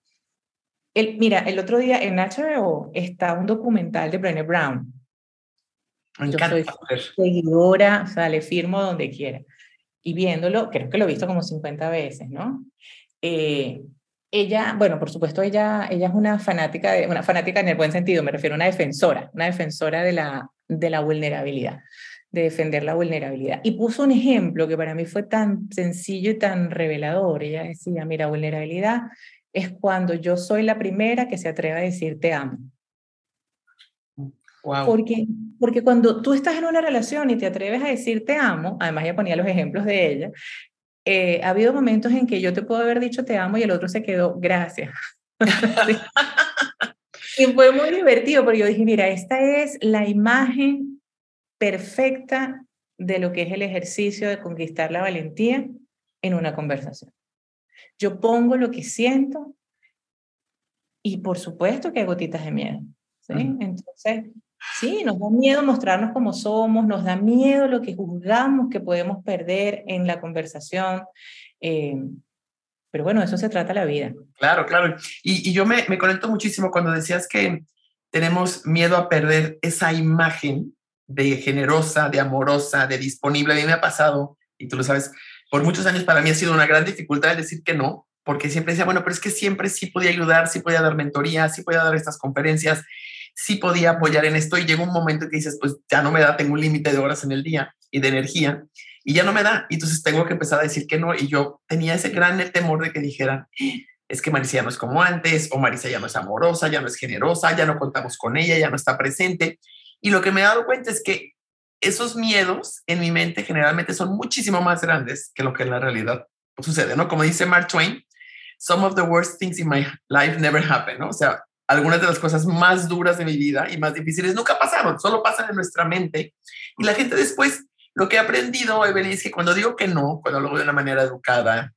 El, mira, el otro día en HBO está un documental de Brené Brown. Me. Yo soy seguidora, o sea, le firmo donde quiera. y viéndolo, creo que lo he visto como 50 veces, ¿no? Eh, ella, bueno, por supuesto, ella, ella es una fanática, de, una fanática en el buen sentido, me refiero a una defensora, una defensora de la, de la vulnerabilidad, de defender la vulnerabilidad. Y puso un ejemplo que para mí fue tan sencillo y tan revelador. Ella decía, mira, vulnerabilidad es cuando yo soy la primera que se atreve a decir te amo. Porque, porque cuando tú estás en una relación y te atreves a decir te amo, además ya ponía los ejemplos de ella, eh, ha habido momentos en que yo te puedo haber dicho te amo y el otro se quedó gracias. [LAUGHS] y fue muy divertido porque yo dije, mira, esta es la imagen perfecta de lo que es el ejercicio de conquistar la valentía en una conversación. Yo pongo lo que siento y por supuesto que hay gotitas de miedo. ¿sí? Entonces, Sí, nos da miedo mostrarnos como somos, nos da miedo lo que juzgamos que podemos perder en la conversación. Eh, pero bueno, eso se trata la vida. Claro, claro. Y, yo me, me, conecto muchísimo cuando decías que tenemos miedo a perder esa imagen de generosa, de amorosa, de disponible. A mí me ha pasado, y tú lo sabes, por muchos años para mí ha sido una gran dificultad decir que no, porque siempre decía, bueno, pero es que siempre sí podía ayudar, sí podía dar mentoría, sí podía dar estas conferencias, sí podía apoyar en esto y llega un momento en que dices, pues ya no me da, tengo un límite de horas en el día y de energía y ya no me da. Y entonces tengo que empezar a decir que no. Y yo tenía ese gran temor de que dijeran, es que Marisa ya no es como antes, o Marisa ya no es amorosa, ya no es generosa, ya no contamos con ella, ya no está presente. Y lo que me he dado cuenta es que esos miedos en mi mente generalmente son muchísimo más grandes que lo que en la realidad sucede, ¿no? Como dice Mark Twain, some of the worst things in my life never happen, ¿no? O sea, algunas de las cosas más duras de mi vida y más difíciles nunca pasaron, solo pasan en nuestra mente. Y la gente después, lo que he aprendido, Evelyn, es que cuando digo que no, cuando lo hago de una manera educada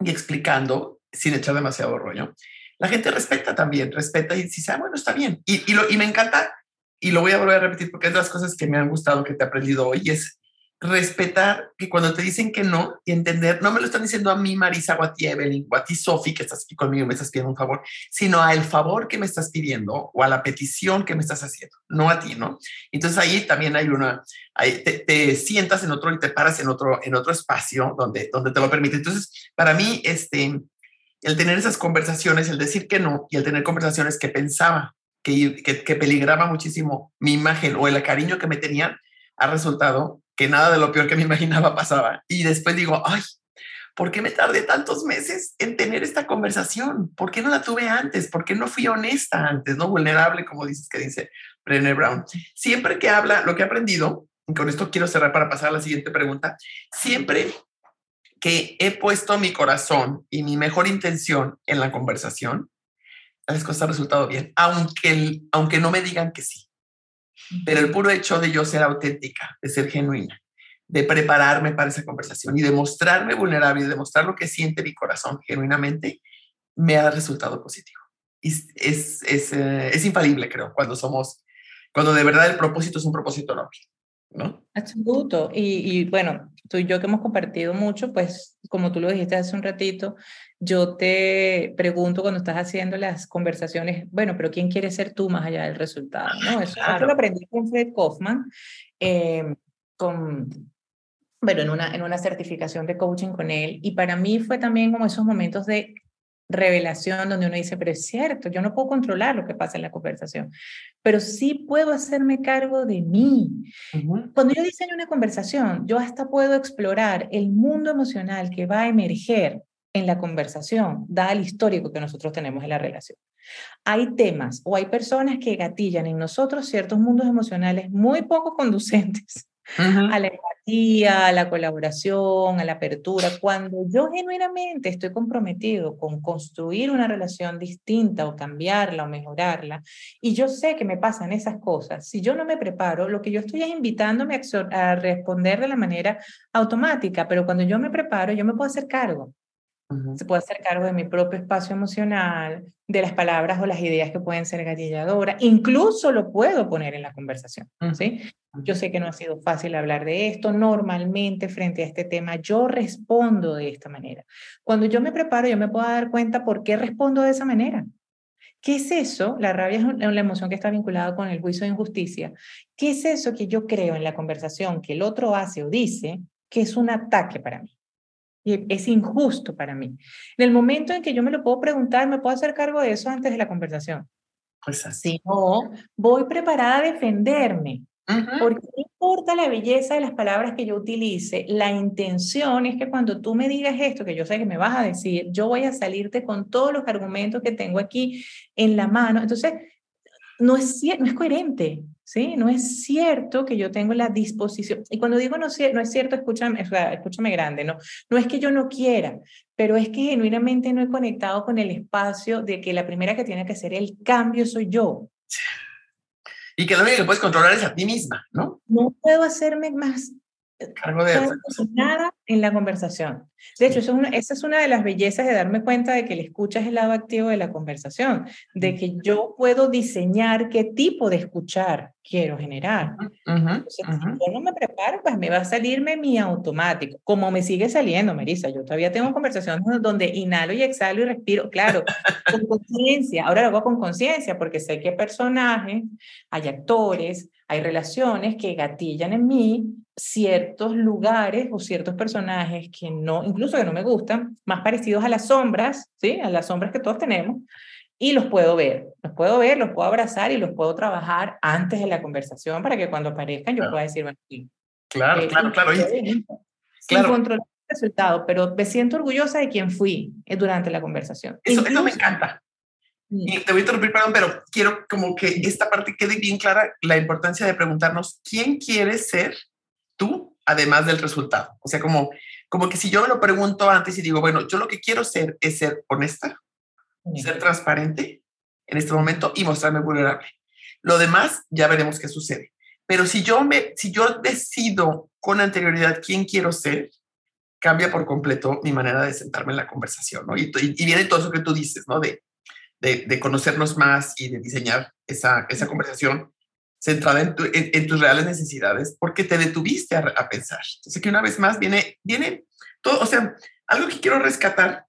y explicando, sin echar demasiado rollo, la gente respeta también, respeta y dice, ah, bueno, está bien. Y, lo, y me encanta, y lo voy a volver a repetir porque es de las cosas que me han gustado que te he aprendido hoy, es respetar que cuando te dicen que no y entender, no me lo están diciendo a mí, Marisa, o a ti, Evelyn, o a ti, Sofi, que estás aquí conmigo, me estás pidiendo un favor, sino a el favor que me estás pidiendo o a la petición que me estás haciendo, no a ti, ¿no? Entonces ahí también hay una, ahí te, sientas en otro y te paras en otro, en otro espacio donde, donde te lo permite. Entonces, para mí, este, el tener esas conversaciones, el decir que no y el tener conversaciones que pensaba que, que, que peligraba muchísimo mi imagen o el cariño que me tenían, ha resultado que nada de lo peor que me [LAUGHS] imaginaba pasaba. Y después digo, ay, ¿por qué me tardé tantos meses en tener esta conversación? ¿Por qué no la tuve antes? ¿Por qué no fui honesta antes? No vulnerable, como dices que dice Brené Brown. Siempre que habla, lo que he aprendido, y con esto quiero cerrar para pasar a la siguiente pregunta, siempre que he puesto mi corazón y mi mejor intención en la conversación, las cosas han resultado bien, aunque, aunque no me digan que sí. Pero el puro hecho de yo ser auténtica, de ser genuina, de prepararme para esa conversación y de mostrarme vulnerable y de mostrar lo que siente mi corazón genuinamente, me ha resultado positivo. Y es, es, eh, es, infalible, creo, cuando somos, cuando de verdad el propósito es un propósito noble. ¿No? Absoluto. Y, y, bueno, tú y yo que hemos compartido mucho, pues como tú lo dijiste hace un ratito, yo te pregunto cuando estás haciendo las conversaciones, bueno, pero ¿quién quiere ser tú más allá del resultado? ¿no? Eso lo aprendí con Fred Kaufman, em, con, bueno, en una, en una certificación de coaching con él, y para mí fue también como esos momentos de revelación donde uno dice, pero es cierto, yo no puedo controlar lo que pasa en la conversación, pero sí puedo hacerme cargo de mí. Cuando yo diseño una conversación, yo hasta puedo explorar el mundo emocional que va a emerger en la conversación, dada el histórico que nosotros tenemos en la relación. Hay temas o hay personas que gatillan en nosotros ciertos mundos emocionales muy poco conducentes a la empatía, a la colaboración, a la apertura. Cuando yo genuinamente estoy comprometido con construir una relación distinta o cambiarla o mejorarla, y yo sé que me pasan esas cosas, si yo no me preparo, lo que yo estoy es invitándome a responder de la manera automática, pero cuando yo me preparo, yo me puedo hacer cargo. Se puede hacer cargo de mi propio espacio emocional, de las palabras o las ideas que pueden ser gatilladoras. Incluso lo puedo poner en la conversación. ¿sí? Yo sé que no ha sido fácil hablar de esto. Normalmente frente a este tema yo respondo de esta manera. Cuando yo me preparo, yo me puedo dar cuenta por qué respondo de esa manera. ¿Qué es eso? La rabia es la emoción que está vinculada con el juicio de injusticia. ¿Qué es eso que yo creo en la conversación que el otro hace o dice que es un ataque para mí. Y es injusto para mí. En el momento en que yo me lo puedo preguntar, me puedo hacer cargo de eso antes de la conversación. Pues Si no, voy preparada a defenderme. Porque no importa la belleza de las palabras que yo utilice, la intención es que cuando tú me digas esto, que yo sé que me vas a decir, yo voy a salirte con todos los argumentos que tengo aquí en la mano. Entonces, no es, no es coherente, ¿sí? No es cierto que yo tengo la disposición. Y cuando digo no, no es cierto, escúchame, escúchame grande, ¿no? No es que yo no quiera, pero es que genuinamente no he conectado con el espacio de que la primera que tiene que hacer el cambio soy yo. Y que lo único que puedes controlar es a ti misma, ¿no? No puedo hacerme más cargo de nada en la conversación. De hecho, eso es esa es una de las bellezas de darme cuenta de que el escucha es el lado activo de la conversación, de que yo puedo diseñar qué tipo de escuchar quiero generar. Entonces, si yo no me preparo, pues me va a salirme mi automático, como me sigue saliendo, Marisa. Yo todavía tengo conversaciones donde inhalo y exhalo y respiro, claro, [LAUGHS] con conciencia. Ahora lo hago con conciencia porque sé que hay personajes, hay actores, hay relaciones que gatillan en mí ciertos lugares o ciertos personajes que no, incluso que no me gustan, más parecidos a las sombras, ¿sí? A las sombras que todos tenemos, y los puedo ver, los puedo ver, los puedo abrazar y los puedo trabajar antes de la conversación para que cuando aparezcan yo pueda decir, bueno, sí. Claro, eh, claro, [LAUGHS] claro. sin claro. controlar el resultado, pero me siento orgullosa de quién fui eh, durante la conversación. Eso, eso me encanta. Y te voy a interrumpir, perdón, pero quiero como que esta parte quede bien clara, la importancia de preguntarnos quién quieres ser tú, además del resultado. O sea, como, como que si yo me lo pregunto antes y digo, bueno, yo lo que quiero ser es ser honesta, ser transparente en este momento y mostrarme vulnerable. Lo demás ya veremos qué sucede. Pero si yo me, si yo decido con anterioridad quién quiero ser, cambia por completo mi manera de sentarme en la conversación, ¿no? Y, y, viene todo eso que tú dices, ¿no? De, de, de, conocernos más y de diseñar esa, esa conversación centrada en, en, tus reales necesidades, porque te detuviste a, a pensar. Entonces, que una vez más viene, viene todo, o sea, algo que quiero rescatar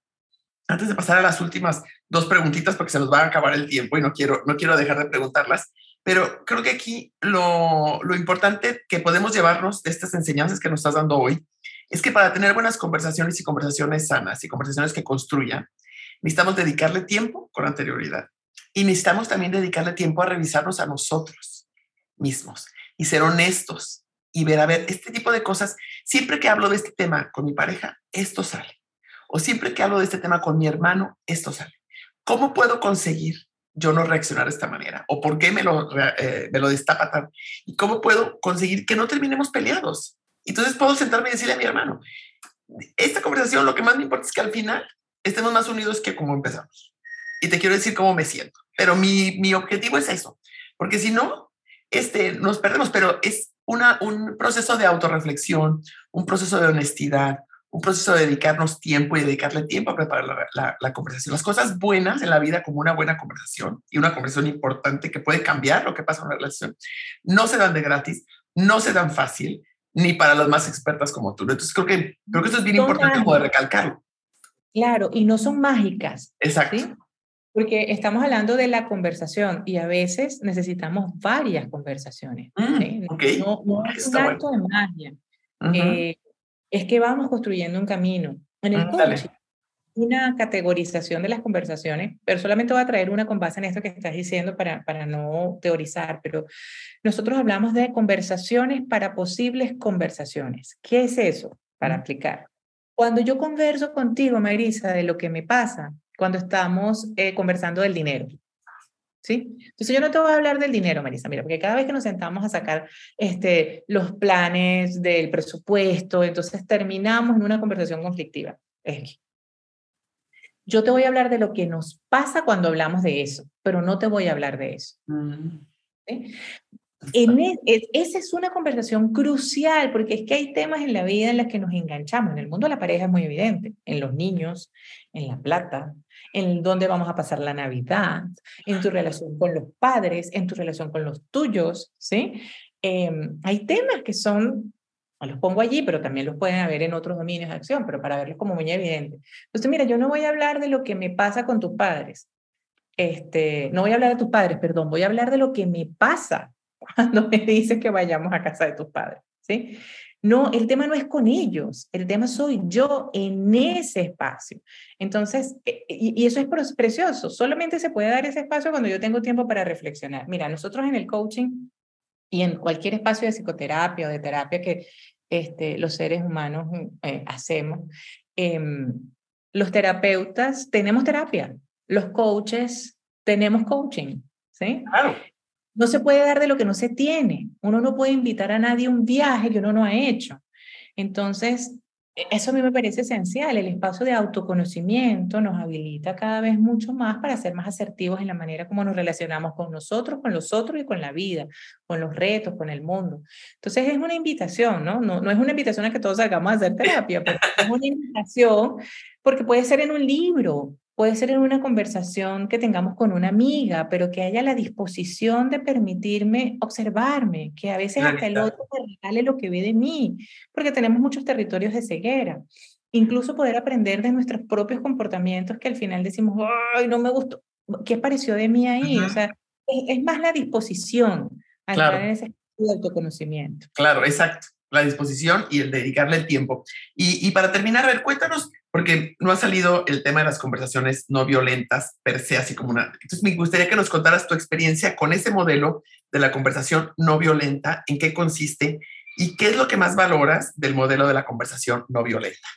antes de pasar a las últimas dos preguntitas, porque se nos va a acabar el tiempo y no quiero, no quiero dejar de preguntarlas, pero creo que aquí lo, lo importante que podemos llevarnos de estas enseñanzas que nos estás dando hoy es que para tener buenas conversaciones y conversaciones sanas y conversaciones que construyan, necesitamos dedicarle tiempo con anterioridad y necesitamos también dedicarle tiempo a revisarnos a nosotros mismos y ser honestos y ver, a ver, este tipo de cosas, siempre que hablo de este tema con mi pareja, esto sale o siempre que hablo de este tema con mi hermano, esto sale. ¿Cómo puedo conseguir yo no reaccionar de esta manera? ¿O por qué me lo, eh, me lo destapa tan? ¿Y cómo puedo conseguir que no terminemos peleados? Entonces puedo sentarme y decirle a mi hermano, esta conversación lo que más me importa es que al final estemos más unidos que como empezamos. Y te quiero decir cómo me siento. Pero mi, mi objetivo es eso, porque si no, este, nos perdemos, pero es una, un proceso de autorreflexión, un proceso de honestidad, un proceso de dedicarnos tiempo y dedicarle tiempo a preparar la, conversación. Las cosas buenas en la vida, como una buena conversación y una conversación importante que puede cambiar lo que pasa en una relación, no se dan de gratis, no se dan fácil, ni para las más expertas como tú. Entonces creo que, creo que eso es bien importante como de recalcarlo. Claro, y no son mágicas. Exacto. Porque estamos hablando de la conversación y a veces necesitamos varias conversaciones. Mm, no, no, es un acto de magia es que vamos construyendo un camino. En el coaching, una categorización de las conversaciones, pero solamente voy a traer una con base en esto que estás diciendo para, para no teorizar, pero nosotros hablamos de conversaciones para posibles conversaciones. ¿Qué es eso? Para aplicar. Cuando yo converso contigo, Marisa, de lo que me pasa cuando estamos eh, conversando del dinero, ¿sí? Entonces yo no te voy a hablar del dinero, Marisa, mira, porque cada vez que nos sentamos a sacar este, los planes del presupuesto, entonces terminamos en una conversación conflictiva. Yo te voy a hablar de lo que nos pasa cuando hablamos de eso, pero no te voy a hablar de eso. Mm. E, esa es una conversación crucial porque es que hay temas en la vida en los que nos enganchamos. En el mundo de la pareja es muy evidente, en los niños, en la plata, en dónde vamos a pasar la Navidad, en tu relación con los padres, en tu relación con los tuyos, ¿sí? Em, hay temas que son, los pongo allí, pero también los pueden haber en otros dominios de acción, pero para verlos como muy evidente. Entonces, mira, yo no voy a hablar de lo que me pasa con tus padres. Este, no voy a hablar de tus padres, perdón, voy a hablar de lo que me pasa cuando me dices que vayamos a casa de tus padres, ¿sí? No, el tema no es con ellos, el tema soy yo en ese espacio. Entonces, e, y, eso es precioso, solamente se puede dar ese espacio cuando yo tengo tiempo para reflexionar. Mira, nosotros en el coaching y en cualquier espacio de psicoterapia o de terapia que este, los seres humanos eh, hacemos, em, los terapeutas tenemos terapia, los coaches tenemos coaching, ¿sí? Claro. No se puede dar de lo que no se tiene. Uno no puede invitar a nadie a un viaje que uno no ha hecho. Entonces, e, eso a mí me parece esencial. El espacio de autoconocimiento nos habilita cada vez mucho más para ser más asertivos en la manera como nos relacionamos con nosotros, con los otros y con la vida, con los retos, con el mundo. Entonces es una invitación, ¿no? No, es una invitación a que todos salgamos a hacer terapia, pero es una invitación porque puede ser en un libro, Puede ser en una conversación que tengamos con una amiga, pero que haya la disposición de permitirme observarme, que a veces hasta el otro me regale lo que ve de mí, porque tenemos muchos territorios de ceguera. Incluso poder aprender de nuestros propios comportamientos que al final decimos, ay, no me gustó, ¿qué pareció de mí ahí? O sea, es, más la disposición a entrar en ese autoconocimiento. Claro, exacto la disposición y el dedicarle el tiempo. Y, y, para terminar, a ver, cuéntanos porque no ha salido el tema de las conversaciones no violentas per se, así como una. Entonces, me gustaría que nos contaras tu experiencia con ese modelo de la conversación no violenta, en qué consiste y qué es lo que más valoras del modelo de la conversación no violenta.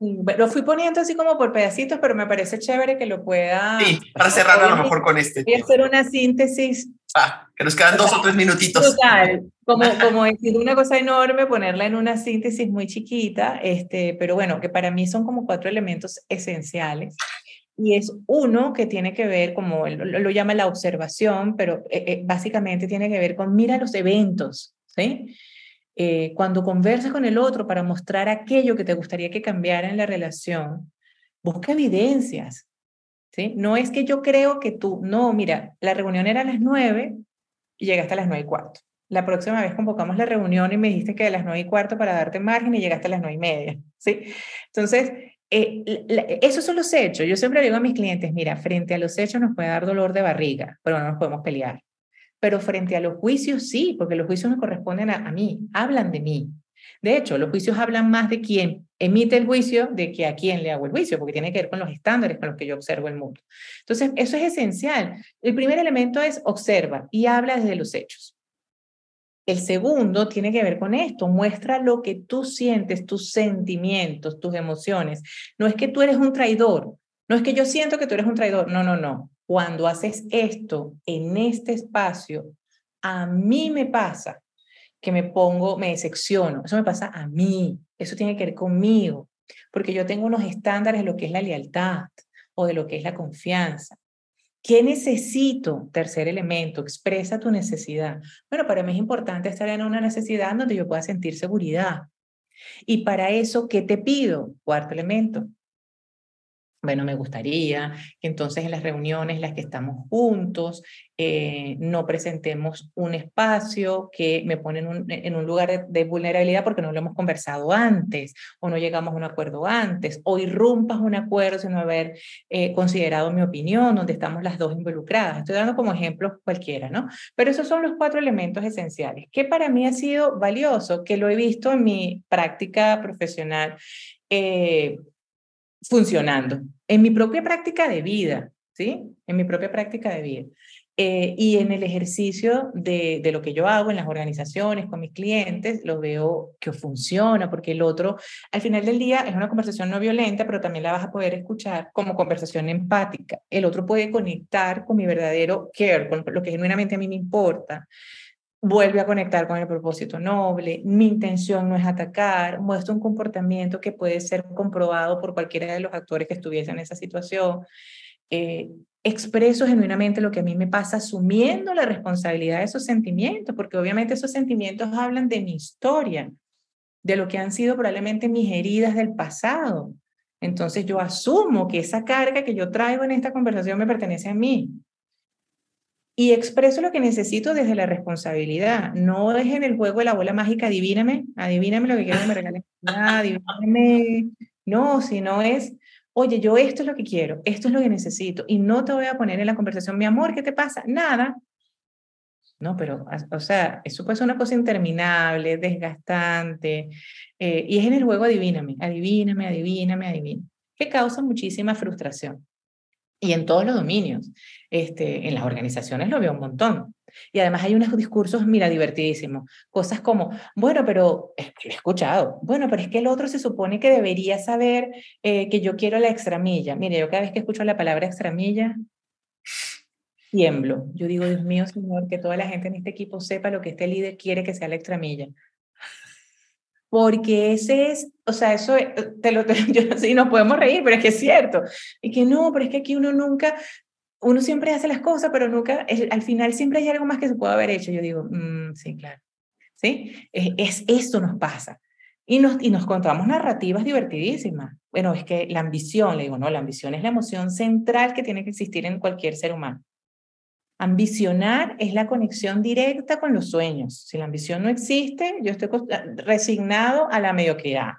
Lo fui poniendo así como por pedacitos, pero me parece chévere que lo pueda... Sí, para cerrar a lo mejor con este. Voy a hacer una síntesis. Ah, que nos quedan dos o tres minutitos. Total, como, como decir una cosa enorme, ponerla en una síntesis muy chiquita, este, pero bueno, que para mí son como cuatro elementos esenciales. Y es uno que tiene que ver, como lo, lo llama la observación, pero eh, eh, básicamente tiene que ver con mira los eventos, ¿sí? Eh, cuando conversas con el otro para mostrar aquello que te gustaría que cambiara en la relación, busca evidencias. ¿Sí? No es que yo creo que tú, no, mira, la reunión era a las nueve y llegaste a las nueve y cuarto. La próxima vez convocamos la reunión y me dijiste que a las nueve y cuarto para darte margen y llegaste a las nueve y media. ¿sí? Entonces, eh, esos son los hechos. Yo siempre digo a mis clientes, mira, frente a los hechos nos puede dar dolor de barriga, pero no nos podemos pelear pero frente a los juicios sí, porque los juicios me corresponden a, mí, hablan de mí. De hecho, los juicios hablan más de quién emite el juicio de que a quién le hago el juicio, porque tiene que ver con los estándares con los que yo observo el mundo. Entonces, eso es esencial. El primer elemento es observa y habla desde los hechos. El segundo tiene que ver con esto, muestra lo que tú sientes, tus sentimientos, tus emociones. No es que tú eres un traidor, no es que yo siento que tú eres un traidor, no, no, no. Cuando haces esto en este espacio, a mí me pasa que me pongo, me decepciono. Eso me pasa a mí. Eso tiene que ver conmigo. Porque yo tengo unos estándares de lo que es la lealtad o de lo que es la confianza. ¿Qué necesito? Tercer elemento, expresa tu necesidad. Bueno, para mí es importante estar en una necesidad donde yo pueda sentir seguridad. Y para eso, ¿qué te pido? Cuarto elemento, bueno, me gustaría que entonces en las reuniones en las que estamos juntos eh, no presentemos un espacio que me pone en un, lugar de, vulnerabilidad porque no lo hemos conversado antes o no llegamos a un acuerdo antes o irrumpas un acuerdo sin haber eh, considerado mi opinión donde estamos las dos involucradas. Estoy dando como ejemplos cualquiera, ¿no? Pero esos son los cuatro elementos esenciales que para mí ha sido valioso, que lo he visto en mi práctica profesional. Eh, funcionando en mi propia práctica de vida, ¿sí? En mi propia práctica de vida. Eh, y en el ejercicio de, de, lo que yo hago en las organizaciones, con mis clientes, lo veo que funciona, porque el otro, al final del día, es una conversación no violenta, pero también la vas a poder escuchar como conversación empática. El otro puede conectar con mi verdadero care, con lo que genuinamente a mí me importa vuelve a conectar con el propósito noble, mi intención no es atacar, muestra un comportamiento que puede ser comprobado por cualquiera de los actores que estuviesen en esa situación. Eh, expreso genuinamente lo que a mí me pasa asumiendo la responsabilidad de esos sentimientos, porque obviamente esos sentimientos hablan de mi historia, de lo que han sido probablemente mis heridas del pasado. Entonces yo asumo que esa carga que yo traigo en esta conversación me pertenece a mí y expreso lo que necesito desde la responsabilidad. No dejen el juego de la bola mágica, adivíname, adivíname lo que quiero que me regalen, adivíname. No, sino es, oye, yo esto es lo que quiero, esto es lo que necesito, y no te voy a poner en la conversación, mi amor, ¿qué te pasa? Nada. No, pero, o sea, eso puede ser una cosa interminable, desgastante, eh, y es en el juego adivíname, adivíname, adivíname, adivíname, que causa muchísima frustración. Y en todos los dominios, este, en las organizaciones lo veo un montón. Y además hay unos discursos, mira, divertidísimos. Cosas como, bueno, pero he escuchado, bueno, pero es que el otro se supone que debería saber eh, que yo quiero la extramilla. Mire, yo cada vez que escucho la palabra extramilla, tiemblo. Yo digo, Dios mío, Señor, que toda la gente en este equipo sepa lo que este líder quiere que sea la extramilla. Porque ese es, o sea, eso, eh, te lo, [LAUGHS] yo, sí, nos podemos reír, pero es que es cierto. Y que no, pero es que aquí uno nunca, uno siempre hace las cosas, pero nunca, al final siempre hay algo más que se puede haber hecho. Yo digo, mm, sí, claro. ¿Sí? Es, es, esto nos pasa. Y nos, y nos contamos narrativas divertidísimas. Bueno, es que la ambición, le digo, no, la ambición es la emoción central que tiene que existir en cualquier ser humano. Ambicionar es la conexión directa con los sueños. Si la ambición no existe, yo estoy resignado a la mediocridad.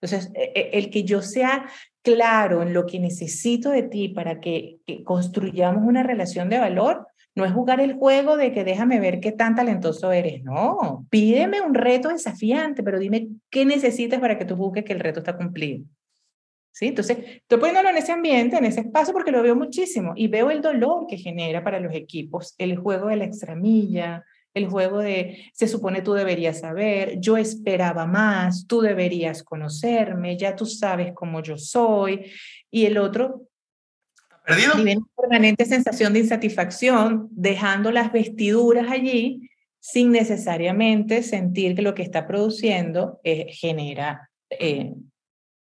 Entonces, e, e, el que yo sea claro en lo que necesito de ti para que, construyamos una relación de valor, no es jugar el juego de que déjame ver qué tan talentoso eres. No, pídeme un reto desafiante, pero dime qué necesitas para que tú busques que el reto está cumplido. ¿Sí? Entonces, estoy poniéndolo en ese ambiente, en ese espacio, porque lo veo muchísimo y veo el dolor que genera para los equipos el juego de la extramilla, el juego de se supone tú deberías saber, yo esperaba más, tú deberías conocerme, ya tú sabes cómo yo soy, y el otro ¿Perdido? vive una permanente sensación de insatisfacción, dejando las vestiduras allí sin necesariamente sentir que lo que está produciendo eh, genera eh,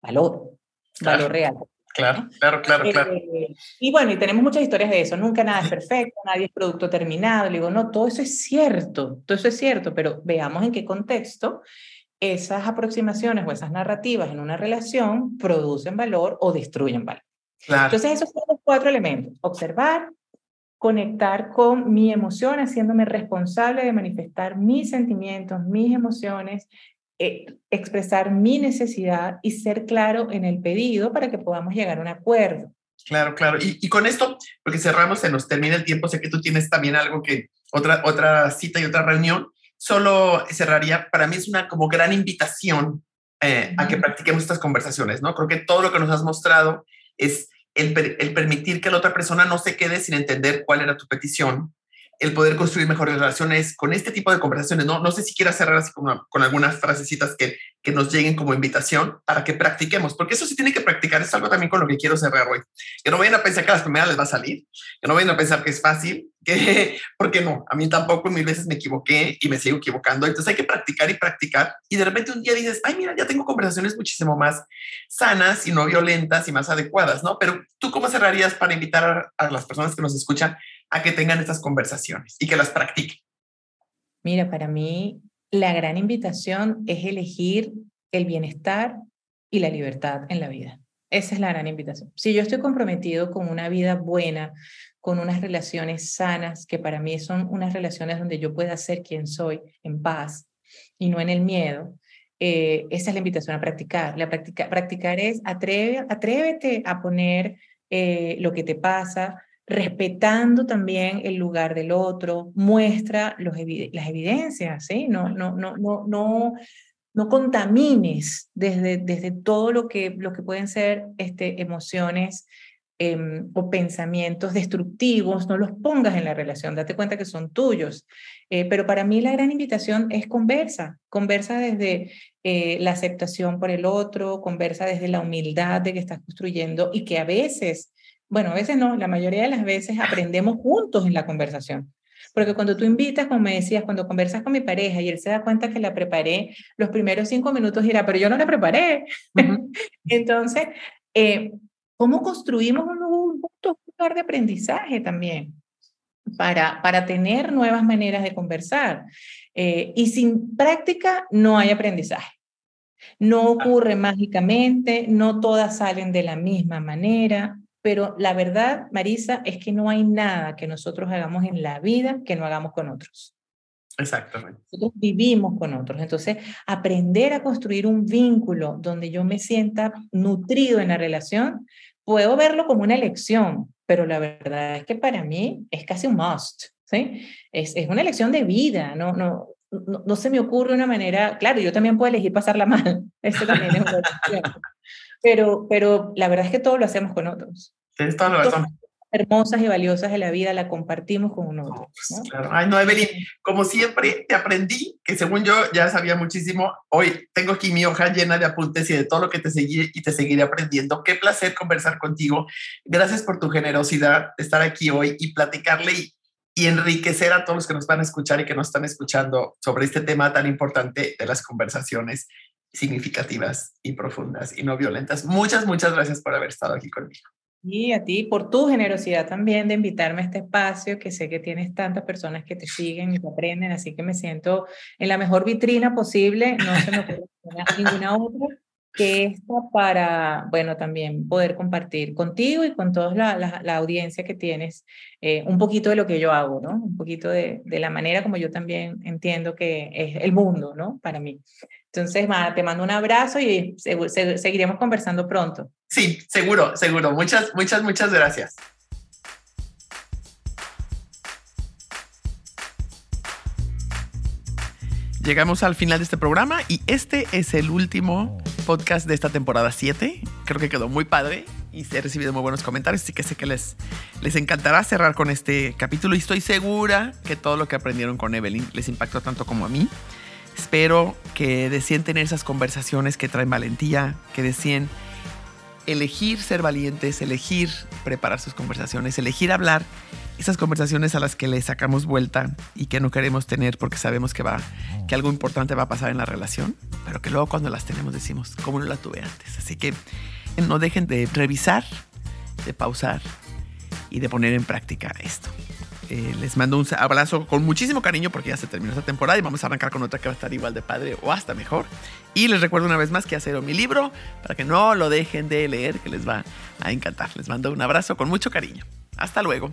valor valor real. Claro, claro, claro, claro. Eh, y bueno, y tenemos muchas historias de eso. Nunca nada es perfecto, nadie es producto terminado. Le digo, no, todo eso es cierto, todo eso es cierto, pero veamos en qué contexto esas aproximaciones o esas narrativas en una relación producen valor o destruyen valor. Claro. Entonces, esos son los cuatro elementos. Observar, conectar con mi emoción, haciéndome responsable de manifestar mis sentimientos, mis emociones, eh, expresar mi necesidad y ser claro en el pedido para que podamos llegar a un acuerdo. Claro, claro. Y, y, con esto, porque cerramos, se nos termina el tiempo, sé que tú tienes también algo que, otra, otra cita y otra reunión, solo cerraría, para mí es una como gran invitación eh, a que practiquemos estas conversaciones, ¿no? Creo que todo lo que nos has mostrado es el, el, permitir que la otra persona no se quede sin entender cuál era tu petición, el poder construir mejores relaciones con este tipo de conversaciones. No, no sé si quieras cerrar así con, con algunas frasecitas que, que nos lleguen como invitación para que practiquemos, porque eso sí tiene que practicar. Es algo también con lo que quiero cerrar hoy. Que no vayan a pensar que a las primeras les va a salir, que no vayan a pensar que es fácil, [LAUGHS] que, porque no, a mí tampoco mil veces me equivoqué y me sigo equivocando. Entonces hay que practicar y practicar. Y de repente un día dices, ay, mira, ya tengo conversaciones muchísimo más sanas y no violentas y más adecuadas, ¿no? Pero tú, ¿cómo cerrarías para invitar a, a las personas que nos escuchan a que tengan estas conversaciones y que las practiquen? Mira, para mí la gran invitación es elegir el bienestar y la libertad en la vida. Esa es la gran invitación. Si yo estoy comprometido con una vida buena, con unas relaciones sanas, que para mí son unas relaciones donde yo pueda ser quien soy en paz y no en el miedo, eh, esa es la invitación a practicar. La practica, practicar es atreve, atrévete a poner eh, lo que te pasa, respetando también el lugar del otro, muestra las evidencias, ¿sí? No, no, no, no, no, no contamines desde, desde todo lo que, lo que pueden ser este, emociones em, o pensamientos destructivos, no los pongas en la relación, date cuenta que son tuyos. Eh, pero para mí la gran invitación es conversa, conversa desde eh, la aceptación por el otro, conversa desde la humildad de que estás construyendo y que a veces bueno, a veces no, la mayoría de las veces [LAUGHS] aprendemos juntos en la conversación. Porque cuando tú invitas, como me decías, cuando conversas con mi pareja y él se da cuenta que la preparé, los primeros cinco minutos dirá, pero yo no la preparé. [LAUGHS] Entonces, eh, ¿cómo construimos un, un, lugar de aprendizaje también? Para, para tener nuevas maneras de conversar. Eh, y sin práctica no hay aprendizaje. No ocurre mágicamente, no todas salen de la misma manera, pero la verdad, Marisa, es que no hay nada que nosotros hagamos en la vida que no hagamos con otros. Exactamente. Nosotros vivimos con otros. Entonces, aprender a construir un vínculo donde yo me sienta nutrido en la relación, puedo verlo como una elección, pero la verdad es que para mí es casi un must. ¿sí? Es, es una elección de vida, no, no, no, no, se me ocurre una manera, claro, yo también puedo elegir pasarla [LAUGHS] mal, este también es una [LAUGHS] pero, pero la verdad es que todo lo hacemos con otros. Tienes toda la razón hermosas y valiosas de la vida la compartimos con uno. ¿no? Claro. Ay, no, Evelyn, como siempre te aprendí, que según yo ya sabía muchísimo, hoy tengo aquí mi hoja llena de apuntes y de todo lo que te seguí y te seguiré aprendiendo. Qué placer conversar contigo. Gracias por tu generosidad de estar aquí hoy y platicarle y, y enriquecer a todos los que nos van a escuchar y que nos están escuchando sobre este tema tan importante de las conversaciones significativas y profundas y no violentas. Muchas, muchas gracias por haber estado aquí conmigo. Y a ti por tu generosidad también de invitarme a este espacio, que sé que tienes tantas personas que te siguen y te aprenden, así que me siento en la mejor vitrina posible, no se me ocurre [LAUGHS] ninguna otra que esta para, bueno, también poder compartir contigo y con toda la, la, audiencia que tienes eh, un poquito de lo que yo hago, ¿no? Un poquito de, de la manera como yo también entiendo que es el mundo, ¿no? Para mí. Entonces, te mando un abrazo y seguiremos conversando pronto. Sí, seguro, seguro. Muchas, muchas, muchas gracias. Llegamos al final de este programa y este es el último podcast de esta temporada 7. Creo que quedó muy padre y he recibido muy buenos comentarios, así que sé que les, les encantará cerrar con este capítulo y estoy segura que todo lo que aprendieron con Evelyn les impactó tanto como a mí. Espero que deciden tener esas conversaciones que traen valentía, que deciden elegir ser valientes, elegir preparar sus conversaciones, elegir hablar esas conversaciones a las que le sacamos vuelta y que no queremos tener porque sabemos que va que algo importante va a pasar en la relación, pero que luego cuando las tenemos decimos, ¿cómo no la tuve antes? Así que no dejen de revisar, de pausar y de poner en práctica esto. Eh, les mando un abrazo con muchísimo cariño porque ya se terminó esta temporada y vamos a arrancar con otra que va a estar igual de padre o hasta mejor. Y les recuerdo una vez más que hacer mi libro para que no lo dejen de leer, que les va a encantar. Les mando un abrazo con mucho cariño. Hasta luego.